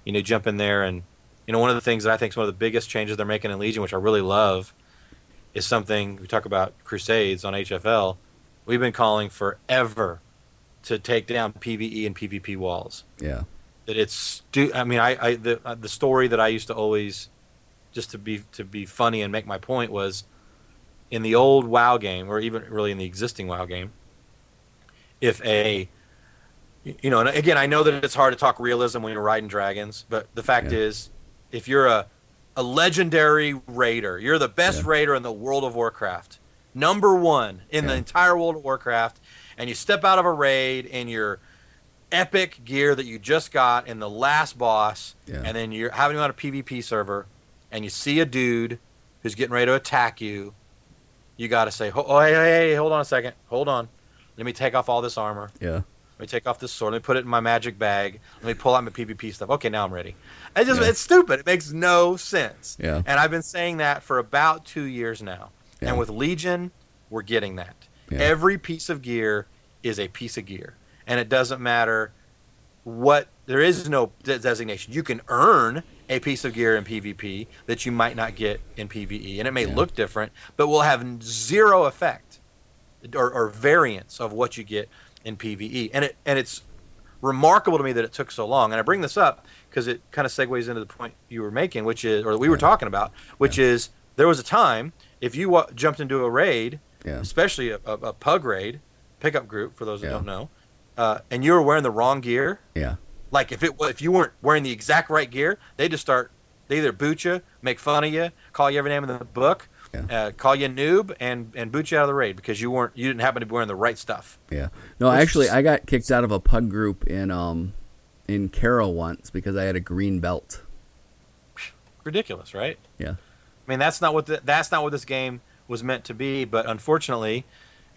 You know, jump in there and you know one of the things that I think is one of the biggest changes they're making in Legion, which I really love, is something we talk about Crusades on HFL. We've been calling forever to take down PVE and PvP walls yeah, that it's stu- I mean I, I the uh, the story that I used to always just to be to be funny and make my point was in the old WoW game or even really in the existing WoW game if a you know and again I know that it's hard to talk realism when you're riding dragons but the fact Yeah. is if you're a a legendary raider you're the best Yeah. raider in the World of Warcraft number 1 in the entire World of Warcraft and you step out of a raid in your epic gear that you just got in the last boss, Yeah. and then you're having you on a PvP server, and you see a dude who's getting ready to attack you. You got to say, "Oh, hey, hey, hey, hold on a second, hold on, let me take off all this armor. yeah, Let me take off this sword. Let me put it in my magic bag. Let me pull out my PvP stuff. Okay, now I'm ready. It just Yeah. it's stupid. It makes no sense. Yeah. And I've been saying that for about two years now. Yeah. And with Legion, we're getting that. Yeah. Every piece of gear is a piece of gear, and it doesn't matter what. There is no de- designation. You can earn a piece of gear in PvP that you might not get in PvE, and it may look different, but will have zero effect or, or variance of what you get in PvE. And it and it's remarkable to me that it took so long. And I bring this up because it kind of segues into the point you were making, which is, or we were Yeah. talking about, which is there was a time if you wa- jumped into a raid, Yeah. especially a, a, a pug raid, pickup group for those that Yeah. don't know, uh, and you were wearing the wrong gear, Yeah. like if it if you weren't wearing the exact right gear, they just start they either boot you, make fun of you, call you every name in the book, Yeah. uh, call you a noob, and and boot you out of the raid because you weren't you didn't happen to be wearing the right stuff. Yeah. No, Which actually, is- I got kicked out of a pug group in um in Kara once because I had a green belt. Ridiculous, right? Yeah. I mean, that's not what the, that's not what this game was meant to be. But unfortunately,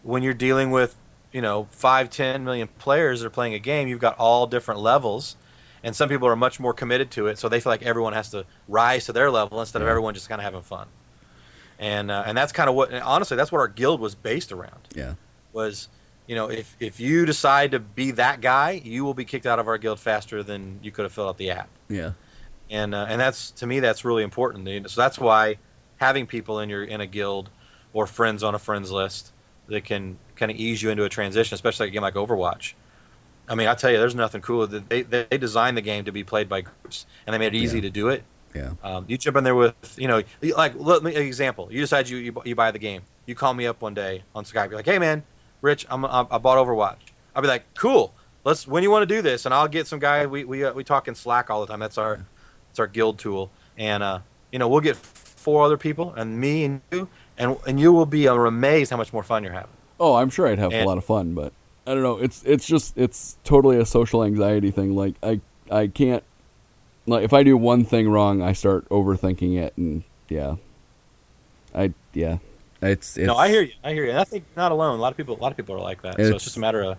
when you're dealing with you know five, ten million players that are playing a game, you've got all different levels, and some people are much more committed to it, so they feel like everyone has to rise to their level instead of everyone just kind of having fun. And uh, and that's kind of what honestly that's what our guild was based around. Yeah. Was you know if if you decide to be that guy, you will be kicked out of our guild faster than you could have filled out the app Yeah. and uh, and that's to me that's really important. So that's why having people in your in a guild or friends on a friends list that can kind of ease you into a transition, especially like a game like Overwatch. I mean, I tell you, there's nothing cooler. They they designed the game to be played by groups, and they made it easy Yeah. to do it. Yeah. Um, you jump in there with, you know, like let me example. You decide you, you you buy the game. You call me up one day on Skype. You're like, hey man, Rich, I'm, I I bought Overwatch. I'll be like, cool. Let's when you want to do this, and I'll get some guy. We we uh, we talk in Slack all the time. That's our that's our guild tool, and uh, you know we'll get four other people and me and you, and and you will be amazed how much more fun you're having. Oh, I'm sure I'd have a lot of fun, but I don't know. It's it's just it's totally a social anxiety thing. Like I I can't like if I do one thing wrong, I start overthinking it, and yeah, I yeah, it's, it's no, I hear you. I hear you. And I think not alone. A lot of people, a lot of people are like that. so It's- it's just a matter of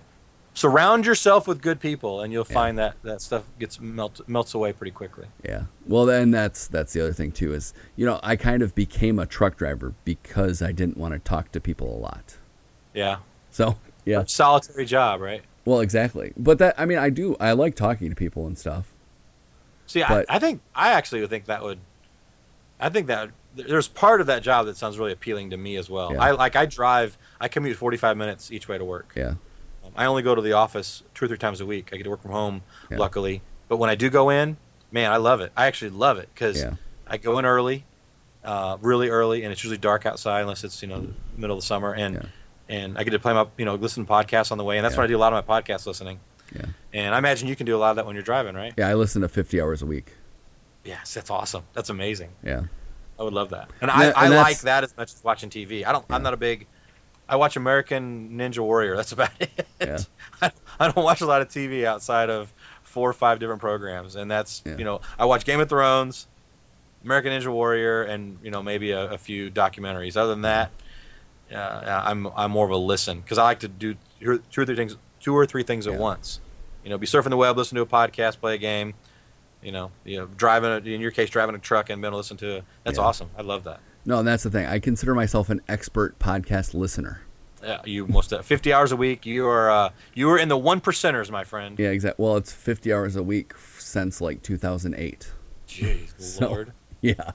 surround yourself with good people, and you'll Yeah. find that that stuff gets melt, melts away pretty quickly. Yeah. Well, then that's that's the other thing too is you know I kind of became a truck driver because I didn't want to talk to people a lot. Yeah. So yeah. Solitary job, right? Well, exactly. But that I mean I do I like talking to people and stuff. See, But- I, I think I actually would think that would. I think that there's part of that job that sounds really appealing to me as well. Yeah. I like I drive. I commute 45 minutes each way to work. Yeah. Um, I only go to the office two or three times a week. I get to work from home, Yeah. luckily. But when I do go in, man, I love it. I actually love it because Yeah. I go in early, uh, really early, and it's usually dark outside unless it's you know middle of the summer, and and I get to play my you know listen to podcasts on the way, and that's Yeah. when I do a lot of my podcast listening. Yeah. And I imagine you can do a lot of that when you're driving, right? Yeah, I listen to 50 hours a week. Yes, that's awesome. That's amazing. Yeah. I would love that. And Yeah, I, and I like that as much as watching TV. I don't. I'm not a big. I watch American Ninja Warrior. That's about [LAUGHS] it. Yeah. I, I don't watch a lot of TV outside of four or five different programs, and that's Yeah. you know I watch Game of Thrones, American Ninja Warrior, and you know maybe a, a few documentaries. Other than that, uh, I'm I'm more of a listen because I like to do two or three things, two or three things at once. You know, be surfing the web, listen to a podcast, play a game. You know, you know, driving a, in your case, driving a truck and being able to listen to. That's Yeah. awesome. I love that. No, and that's the thing. I consider myself an expert podcast listener. Yeah, you most uh, 50 hours a week. You are uh, you are in the one percenters, my friend. Yeah, exactly. Well, it's 50 hours a week since like 2008. Jeez, [LAUGHS] So- Lord. Yeah.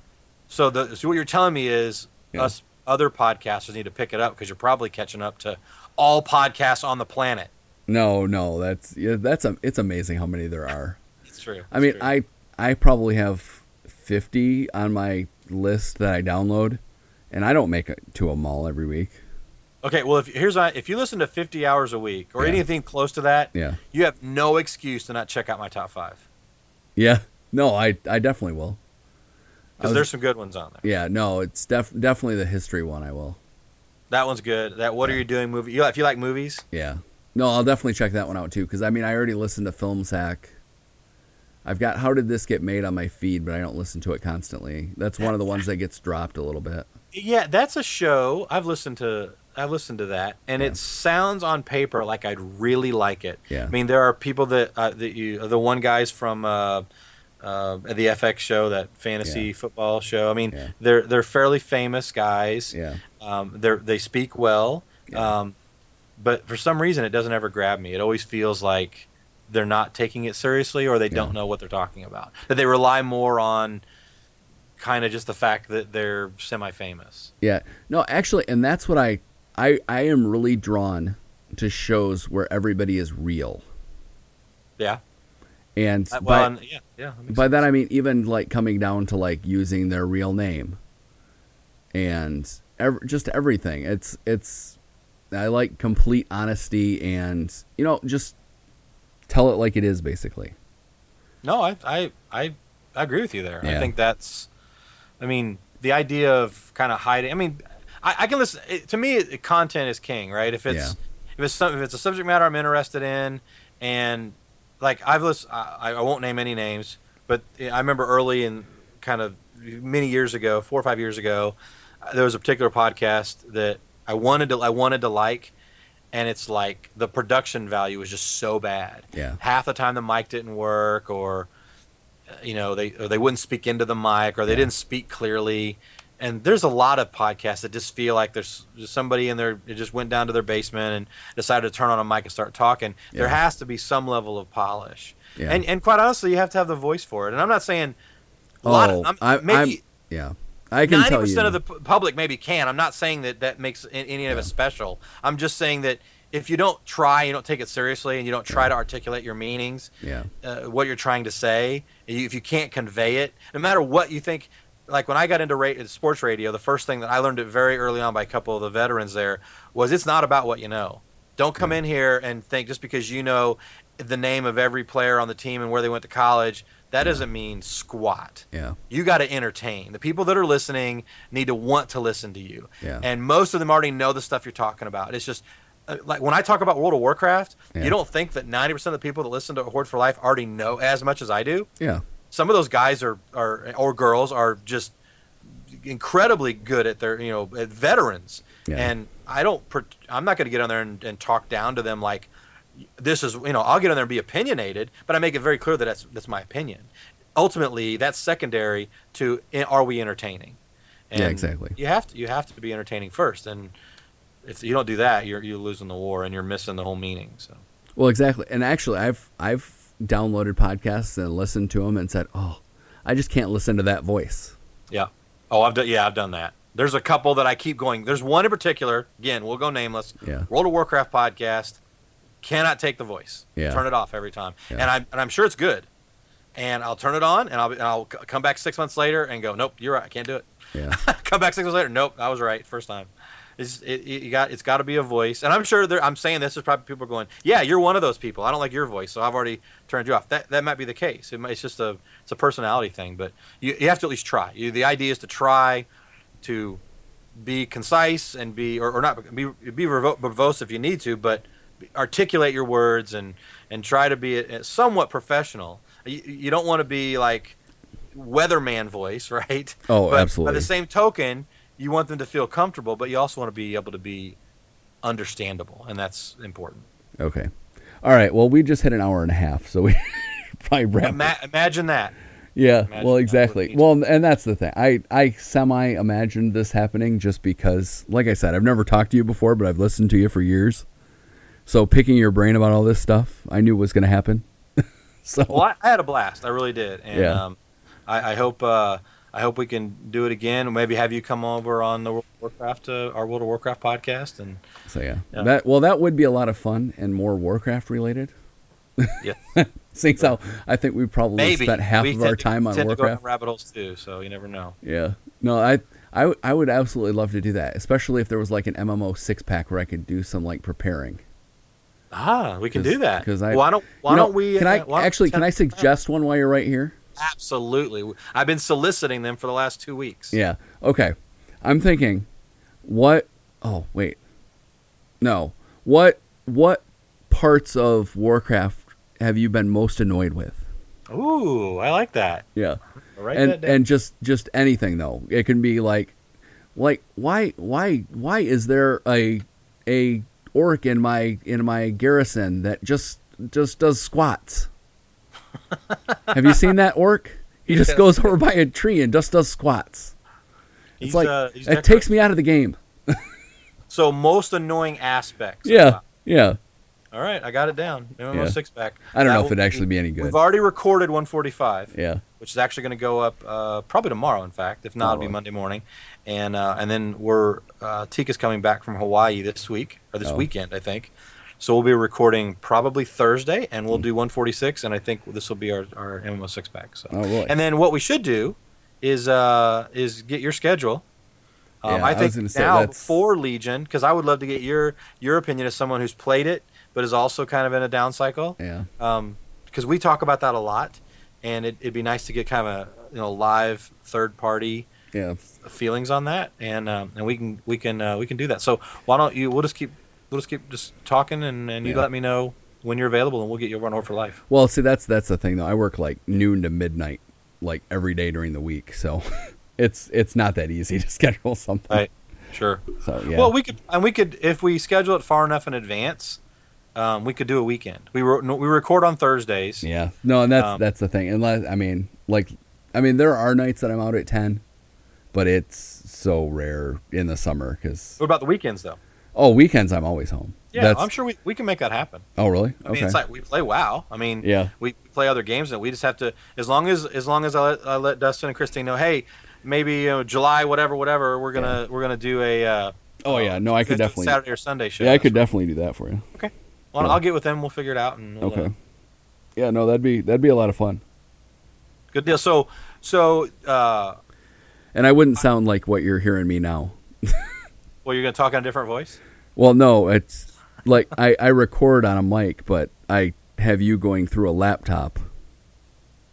So the so what you're telling me is Yeah. us other podcasters need to pick it up because you're probably catching up to all podcasts on the planet. No, no, that's yeah, that's a, it's amazing how many there are. It's true. I mean, true. I I probably have 50 on my list that I download, and I don't make it to a mall every week. okay. Well, if here's a- if you listen to 50 hours a week or Yeah. anything close to that, Yeah. you have no excuse to not check out my top five Yeah. No, I I definitely will. Because there's some good ones on there. Yeah, no, it's def- definitely the history one. I will. That one's good. That what are you doing movie? You, if you like movies, Yeah. No, I'll definitely check that one out too. Because I mean, I already listened to Film Sack. I've got How Did This Get Made on my feed, but I don't listen to it constantly. That's one of the ones that gets dropped a little bit. Yeah, that's a show. I've listened to I've listened to that, and Yeah. it sounds on paper like I'd really like it. Yeah. I mean, there are people that uh, that you the one guys from uh, uh, the FX show, that fantasy Yeah. football show. I mean, Yeah. they're they're fairly famous guys. Yeah. Um, they they speak well, Yeah. um, but for some reason, it doesn't ever grab me. It always feels like they're not taking it seriously, or they Yeah. don't know what they're talking about. That they rely more on kind of just the fact that they're semi-famous. Yeah. No, actually, and that's what I I I am really drawn to shows where everybody is real. Yeah. And Uh, by, well, and- yeah, yeah. that by that. I mean even like coming down to like using their real name and ev- just everything. It's it's I like complete honesty and you know just tell it like it is basically. No, I, I, I, I agree with you there. Yeah. I think that's, I mean, the idea of kind of hiding. I mean, I, I can listen. It, to me, it, content is king, right? If it's Yeah. if it's some, if it's a subject matter I'm interested in, and like I've listened, I, I won't name any names, but I remember early in kind of many years ago, four or five years ago, uh, there was a particular podcast that I wanted to I wanted to like, and it's like the production value was just so bad Yeah. half the time the mic didn't work or uh, you know they or they wouldn't speak into the mic or they Yeah. didn't speak clearly and there's a lot of podcasts that just feel like there's just somebody in there that just went down to their basement and decided to turn on a mic and start talking there has to be some level of polish Yeah. and and quite honestly you have to have the voice for it and i'm not saying a lot Oh, of I'm, I- maybe I'm- Yeah. I can Ninety tell you. of the public maybe can. I'm not saying that that makes any of Yeah. it special. I'm just saying that if you don't try, you don't take it seriously, and you don't try Yeah. to articulate your meanings, yeah. uh, what you're trying to say, if you can't convey it, no matter what you think. Like when I got into ra- sports radio, the first thing that I learned it very early on by a couple of the veterans there was it's not about what you know. Don't come in here and think just because you know the name of every player on the team and where they went to college, that doesn't mean squat Yeah. you got to entertain. The people that are listening need to want to listen to you. Yeah. And most of them already know the stuff you're talking about. It's just uh, like when I talk about World of Warcraft, Yeah. you don't think that 90% of the people that listen to Horde for Life already know as much as I do. Yeah. Some of those guys are, are or girls are just incredibly good at their, you know, veterans. Yeah. And I don't, I'm not going to get on there and, and talk down to them like, this is, you know, I'll get on there and be opinionated, but I make it very clear that that's, that's my opinion. Ultimately, that's secondary to eh, are we entertaining? Yeah, exactly. You have to you have to be entertaining first, and if you don't do that, you're you're losing the war and you're missing the whole meaning. So Well, exactly. And actually, I've I've downloaded podcasts and listened to them and said, "Oh, I just can't listen to that voice." yeah, oh I've done yeah I've done that. There's a couple that I keep going. There's one in particular. Again, we'll go nameless. Yeah. World of Warcraft podcast cannot take the voice. Yeah. Turn it off every time, Yeah. and I'm and I'm sure it's good. And I'll turn it on, and I'll and I'll come back six months later and go, nope, you're right, I can't do it. Yeah. [LAUGHS] come back six months later. Nope, I was right first time. It's, it, you got it's got to be a voice, and I'm sure there, I'm saying this is probably people are going, yeah, you're one of those people. I don't like your voice, so I've already turned you off. That that might be the case. It might, it's just a it's a personality thing, but you, you have to at least try. You, the idea is to try to be concise and be or, or not be be verbose if you need to, but articulate your words and and try to be a, a somewhat professional. You, you don't want to be like weatherman voice, [LAUGHS] right? Oh, but By the same token, you want them to feel comfortable, but you also want to be able to be understandable, and that's important. Okay. All right. Well, we just hit an hour and a half, so we [LAUGHS] probably wrap. Ima- imagine that. yeah. imagine Well, exactly. Well, and that's the thing. I I semi imagined this happening just because, like I said, I've never talked to you before, but I've listened to you for years. So picking your brain about all this stuff, I knew was going to happen. [LAUGHS] so Well, I, I had a blast. I really did, and Yeah. um, I, I hope uh, I hope we can do it again. Maybe have you come over on the World of Warcraft, uh, our World of Warcraft podcast, and so yeah. Yeah. That well, that would be a lot of fun and more Warcraft related. yeah, [LAUGHS] Seeing how I think we probably maybe spent half we of our to- time on tend to go Warcraft. rabbit holes too. So you never know. Yeah. No, I, I, w- I would absolutely love to do that, especially if there was like an MMO six pack where I could do some like preparing. Ah, we can do that. 'cause I- why don't Why You know, don't we? Can I uh, actually? Can I suggest one while you're right here? Absolutely. I've been soliciting them for the last two weeks. Yeah. Okay. I'm thinking, what? Oh wait, no. What? What parts of Warcraft have you been most annoyed with? Ooh, I like that. Yeah. Write and that down. and just just anything though. It can be like like why why why is there a a orc in my in my garrison that just just does squats? Have you seen that orc? He just Yeah. goes over by a tree and just does squats. It's He's, like uh, it takes me out of the game. [LAUGHS] So most annoying aspects. Yeah, yeah. All right, I got it down. MMO Yeah. six pack. I don't That know if it'd actually be any good. We've already recorded 145, Yeah, which is actually going to go up uh, probably tomorrow. In fact, if not, it'll be Monday morning. And uh, and then we're uh, Tika's coming back from Hawaii this week or this Oh. weekend, I think. So we'll be recording probably Thursday, and we'll do 146, and I think this will be our, our MMO six pack. So. Oh, really? And then what we should do is uh, is get your schedule. Um, Yeah, I I think say now for Legion, because I would love to get your your opinion as someone who's played it, but is also kind of in a down cycle. yeah, Um, Because we talk about that a lot, and it, it'd be nice to get kind of a you know live third party yeah. feelings on that, and um, and we can we can uh, we can do that. So why don't you? We'll just keep we'll just keep just talking, and, and you Yeah. let me know when you're available, and we'll get you over on Horde for Life. Well, see, that's that's the thing though. I work like noon to midnight, like every day during the week, so [LAUGHS] it's it's not that easy to [LAUGHS] schedule something. Right. Sure. So yeah. Well, we could, and we could, if we schedule it far enough in advance, um, we could do a weekend. We no, we record on Thursdays. yeah. No, and that's Um, that's the thing. Unless I mean, like, I mean, there are nights that I'm out at ten, but it's so rare in the summer because What about the weekends, though? oh, weekends I'm always home. Yeah, That's, I'm sure we, we can make that happen. Oh, really? I mean, it's like we play WoW. I mean, Yeah. we play other games, and we just have to, as long as as long as I let, I let Dustin and Christine know, hey, maybe you know, July, whatever, whatever, we're gonna we're gonna do a. Uh, Oh, yeah. No, I could let's do a definitely- Saturday or Sunday show. yeah, I could definitely do that for you. Well, yeah. I'll get with them. We'll figure it out. And we'll, uh, Okay. Yeah, no, that'd be that'd be a lot of fun, good deal. So so uh, and I wouldn't sound like what you're hearing me now. [LAUGHS] well, you're gonna talk in a different voice. Well, no, it's like I, I record on a mic, but I have you going through a laptop,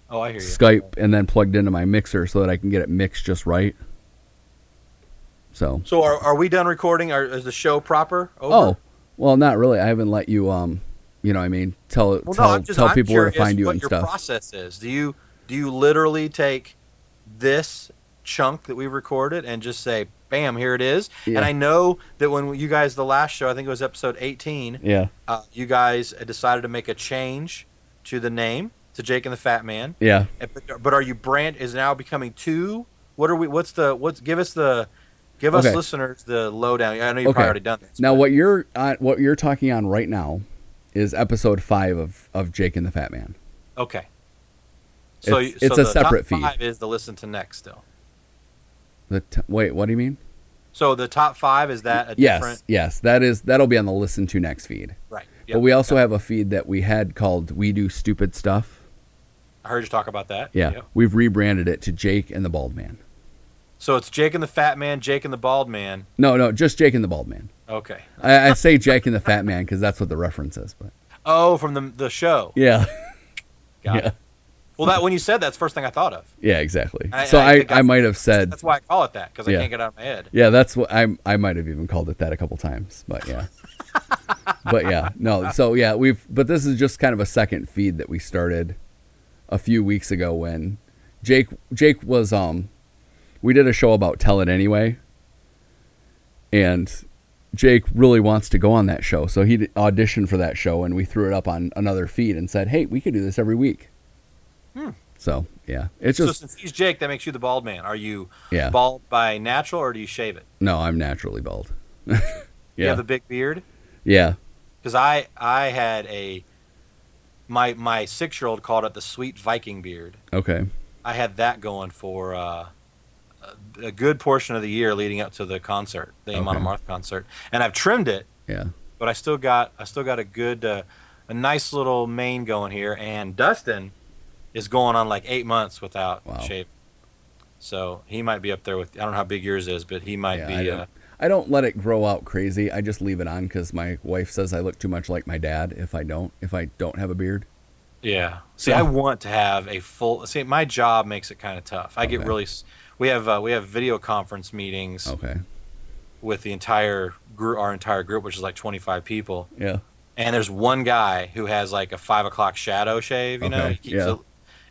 Oh, I hear you. Skype, and then plugged into my mixer so that I can get it mixed just right. So, So are, are we done recording? Are, is the show proper? Over? oh, well, not really. I haven't let you, um, you know, what I mean, tell well, tell I'm just, tell I'm people where to find you what and your stuff. process is. Do you do you literally take this chunk that we recorded and just say, "Bam, here it is"? Yeah. And I know that when you guys the last show, I think it was episode 18, Yeah, uh, you guys decided to make a change to the name to Jake and the Fat Man. yeah. But, but are you brand is now becoming two? What are we? What's the? What's give us the? Give us Okay. listeners the lowdown. I know you've Okay. probably already done this. Now, but- what you're uh, what you're talking on right now is episode five of of Jake and the Fat Man. Okay. So, It's- you- it's a the separate top feed. Five is the listen to next still. The t- wait, what do you mean? So the top five is that a Yes, different? yes, that is that'll be on the listen to next feed. Right. But we also have a feed that we had called "We Do Stupid Stuff." I heard you talk about that. Yeah, Yep. we've rebranded it to Jake and the Bald Man. So it's Jake and the Fat Man, Jake and the Bald Man. No, no, just Jake and the Bald Man. Okay. I, I say Jake and the Fat Man because that's what the reference is. But Oh, from the the show. yeah, Got yeah, it. Well, that when you said that's the first thing I thought of. yeah, exactly. I- so I I, I, might have said That's why I call it that because I can't get it out of my head. yeah. That's what I I might have even called it that a couple times. But yeah, [LAUGHS] but yeah, no. So yeah, we've but this is just kind of a second feed that we started a few weeks ago when Jake Jake was um we did a show about Tell It Anyway, and Jake really wants to go on that show, so he auditioned for that show, and we threw it up on another feed and said, "Hey, we could do this every week." Hmm. So yeah, it's so just since he's Jake, that makes you the bald man. Are you yeah. bald by natural or do you shave it? No, I'm naturally bald. [LAUGHS] You have a big beard. yeah, Because I I had a my my six year old called it the sweet Viking beard. okay, I had that going for uh, a- good portion of the year leading up to the concert, the Amon Amarth concert, and I've trimmed it, yeah, but I still got I still got a good uh, a nice little mane going here, and Dustin is going on like eight months without Wow. shape, so he might be up there with I don't know how big yours is, but he might Yeah, be. I don't- uh, I don't let it grow out crazy. I just leave it on because my wife says I look too much like my dad if I don't if I don't have a beard. Yeah. See, So- I want to have a full. See, my job makes it kind of tough. I get really. We have uh, we have video conference meetings Okay, with the entire group, our entire group, which is like twenty five people, yeah, and there's one guy who has like a five o'clock shadow shave. You know, Okay, he keeps yeah. it,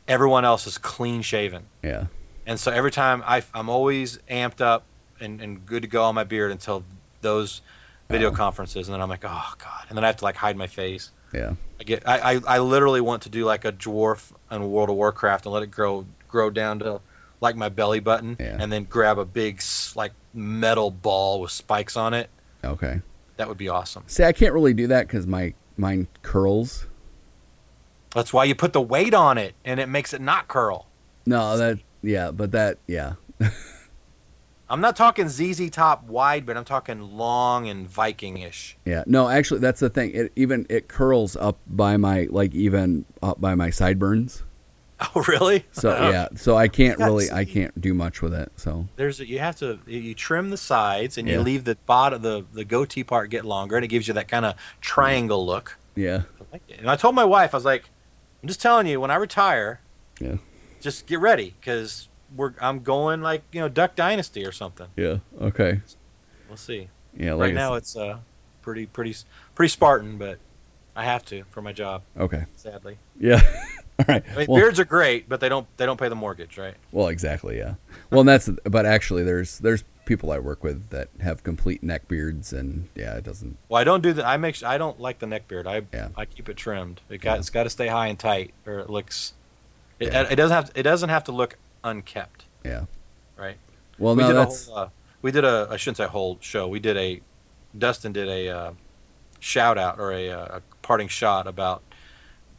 everyone else is clean shaven, yeah, and so every time I, I'm always amped up and, and good to go on my beard until those video Oh. conferences, and then I'm like, oh god, and then I have to like hide my face. Yeah. I get I, I, I literally want to do like a dwarf in World of Warcraft and let it grow grow down to like my belly button, Yeah. and then grab a big like metal ball with spikes on it. Okay. That would be awesome. See, I can't really do that because my mine curls. That's why you put the weight on it, and it makes it not curl. No, that yeah, but that yeah, [LAUGHS] I'm not talking ZZ top wide, but I'm talking long and Viking-ish. yeah. No, actually, that's the thing. It even it curls up by my like even up by my sideburns. [LAUGHS] Oh, really? So [LAUGHS] yeah, so I can't Yeah, really I can't do much with it. So There's a, you have to you trim the sides and you leave the bottom the the goatee part get longer, and it gives you that kind of triangle look. yeah, I like it. And I told my wife, I was like, I'm just telling you, when I retire, Yeah. just get ready because we're I'm going like you know Duck Dynasty or something. yeah. Okay. We'll see. Yeah. Like right now, it's uh pretty pretty pretty Spartan, but I have to for my job, okay. sadly. Yeah. [LAUGHS] [LAUGHS] All right. I mean, well, beards are great, but they don't they don't pay the mortgage, right? well, exactly. Yeah. Well, and that's but actually, there's there's people I work with that have complete neck beards, and yeah, it doesn't. Well, I don't do that. I make. su- I don't like the neck beard. I Yeah. I keep it trimmed. It got Yeah. it's got to stay high and tight, or it looks. It, Yeah. it doesn't have. It doesn't have to look unkept, Yeah. right? Well, we no, did that's a whole. Uh, we did a. I shouldn't say whole show. We did a. Dustin did a uh, shout out or a, uh, a parting shot about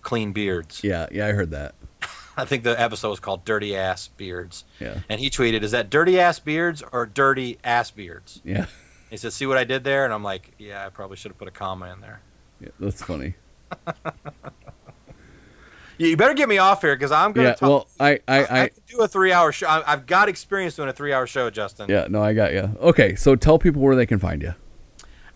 clean beards. yeah, yeah. I heard that. [LAUGHS] I think the episode was called "Dirty Ass Beards," Yeah. and he tweeted, "Is that dirty ass beards or dirty ass beards?" Yeah. He said, "See what I did there?" And I'm like, "Yeah, I probably should have put a comma in there." yeah that's funny. You [LAUGHS] you better get me off here because I'm going to Yeah. talk. Well, I I I, I do a three-hour show. I've got experience doing a three-hour show, Justin. yeah. No, I got you. Okay, so tell people where they can find you.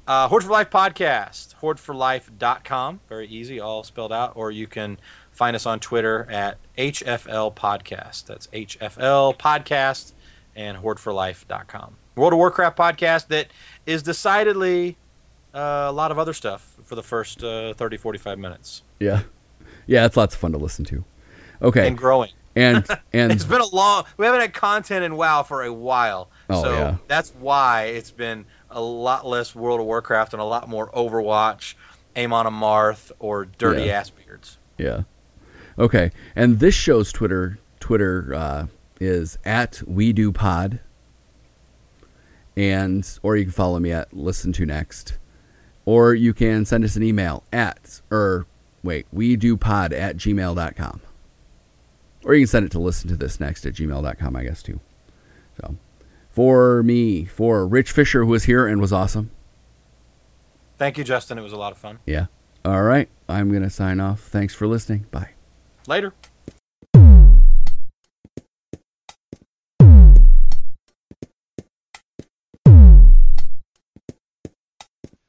Uh, Horde for Life podcast, hordeforlife.com. Very easy, all spelled out. Or you can find us on Twitter at HFL Podcast. That's HFL Podcast and hordeforlife.com. World of Warcraft podcast that is decidedly uh, a lot of other stuff for the first uh, 30, 45 minutes. Yeah. Yeah, it's lots of fun to listen to. Okay. And growing. And [LAUGHS] and It's been a long. We haven't had content in WoW for a while, Oh, so yeah. that's why it's been a lot less World of Warcraft and a lot more Overwatch, Amon Amarth, or Dirty Yeah. Ass Beards. Yeah. Okay. And this show's Twitter Twitter uh, is at We Do Pod. And or you can follow me at Listen to Next. Or you can send us an email at or wait, we do pod at gmail.com. Or you can send it to listen to this next at gmail.com, I guess too. So for me, for Rich Fisher who was here and was awesome. Thank you, Justin. It was a lot of fun. Yeah. All right. I'm gonna sign off. Thanks for listening. Bye. Later.